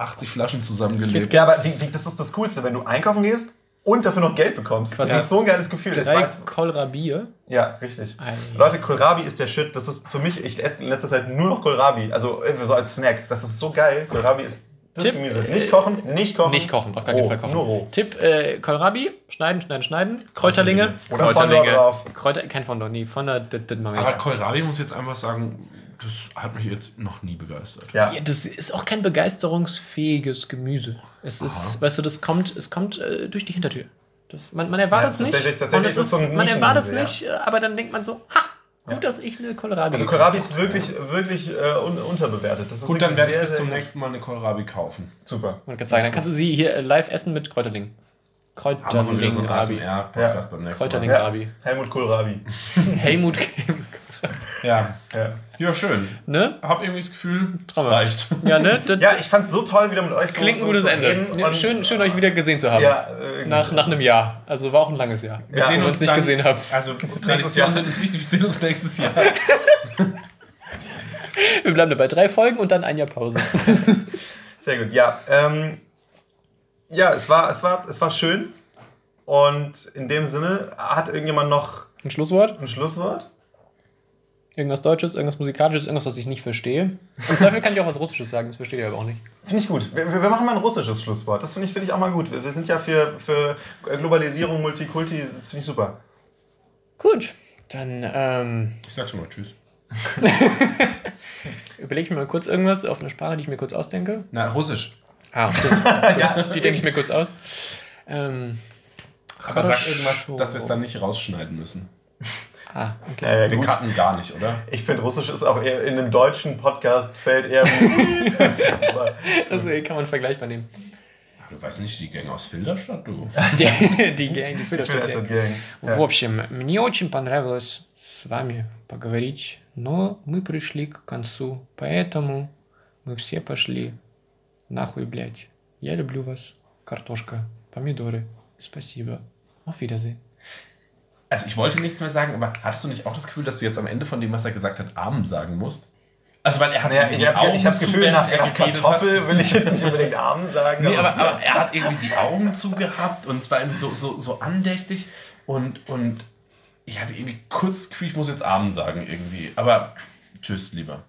84 Flaschen zusammengelebt. Ja, aber wie, wie, das ist das Coolste, wenn du einkaufen gehst und dafür noch Geld bekommst. Das Ja. ist so ein geiles Gefühl. Das war Drei jetzt, Kohlrabier. ja, richtig. Ei. Leute, Kohlrabi ist der Shit. Das ist für mich, ich esse in letzter Zeit nur noch Kohlrabi. Also so als Snack. Das ist so geil. Kohlrabi ist das Tipp, Gemüse. Nicht kochen, nicht kochen. Nicht kochen, auf gar keinen Fall kochen. Nur roh. Tipp, äh, Kohlrabi, schneiden, schneiden, schneiden. Kräuterlinge. Oder Kräuterlinge. Drauf. Kräuter, kein Fondant, nee, Fondant, das, das mache ich. Aber Kohlrabi muss ich jetzt einfach sagen, das hat mich jetzt noch nie begeistert. Ja. Ja, das ist auch kein begeisterungsfähiges Gemüse. Es ist, weißt du, das kommt, es kommt äh, durch die Hintertür. Das, man man erwartet es Ja, nicht. tatsächlich- tatsächlich und es ist so ein man erwartet es nicht, aber dann denkt man so, ha, gut, dass ich eine Kohlrabi Also Kohlrabi ist wirklich, wirklich äh, un unterbewertet. Das ist Gut, dann werde ich bis zum nächsten Mal eine Kohlrabi kaufen. Super. Und sagen, dann kannst du sie hier äh, live essen mit Kräuterling. Haben wir wieder so einen Kräuterling-Rabi. ASMR-Podcast beim nächsten Kräuterling. Mal. Ja. Rabi. Helmut Kohlrabi. Helmut, Ja. Ja. ja, schön. ne? Hab irgendwie das Gefühl, es reicht. Ja, ne? Das ja, ich fand es so toll, wieder mit euch klingt ein so, gutes so zu Ende. reden Ja, und- schön, schön, euch wieder gesehen zu haben. Ja, Nach, nach einem Jahr. Also war auch ein langes Jahr. Wir sehen wo wir uns uns nicht gesehen haben. Also Jahr. Traditionen sind uns wichtig, wir sehen uns nächstes Jahr. Wir bleiben dabei drei Folgen und dann ein Jahr Pause. Sehr gut, ja. Ähm, ja, es war, es, war, es war schön. Und in dem Sinne, hat irgendjemand noch Ein Schlusswort? ein Schlusswort? Irgendwas Deutsches, irgendwas Musikalisches, irgendwas, was ich nicht verstehe. Im Zweifel kann ich auch was Russisches sagen, das verstehe ich aber auch nicht. Finde ich gut. Wir, wir, machen mal ein russisches Schlusswort. Das finde ich, find ich auch mal gut. Wir, sind ja für, für Globalisierung, Multikulti, das finde ich super. Gut, dann. Ähm, ich sag schon mal Tschüss. Überlege ich mir mal kurz irgendwas auf eine Sprache, die ich mir kurz ausdenke. Na, Russisch. Ah, stimmt. ja. Die denke ich mir kurz aus. Ähm, Aber sag irgendwas, dass wir es dann nicht rausschneiden müssen. ah, okay. äh, Wir gut. cutten gar nicht, oder? Ich finde, Russisch ist auch eher in einem deutschen Podcast fällt eher. Aber Also kann man vergleichbar nehmen. Du weiß nicht, die Gang aus Filderstadt, du. Die, die Gang, die Filderstadt Filderstadt Gang. Gang. В общем, мне очень понравилось с вами поговорить, но мы пришли к концу, поэтому мы все пошли нахуй, блядь. Я люблю вас. Картошка, помидоры. Спасибо. Auf Wiedersehen. Also ich wollte nichts mehr sagen, aber hattest du nicht auch das Gefühl, dass du jetzt am Ende von dem, was er gesagt hat, Amen sagen musst? Also weil er hat Ja, irgendwie ich die habe Augen ich hab das Gefühl, nach, nach Kartoffel will ich jetzt nicht unbedingt Arm sagen. Hat. Nee, aber, aber er hat irgendwie die Augen zugehabt und es war irgendwie so, so, so andächtig und, und ich hatte irgendwie kurz das Gefühl, ich muss jetzt Amen sagen irgendwie. Aber tschüss, lieber.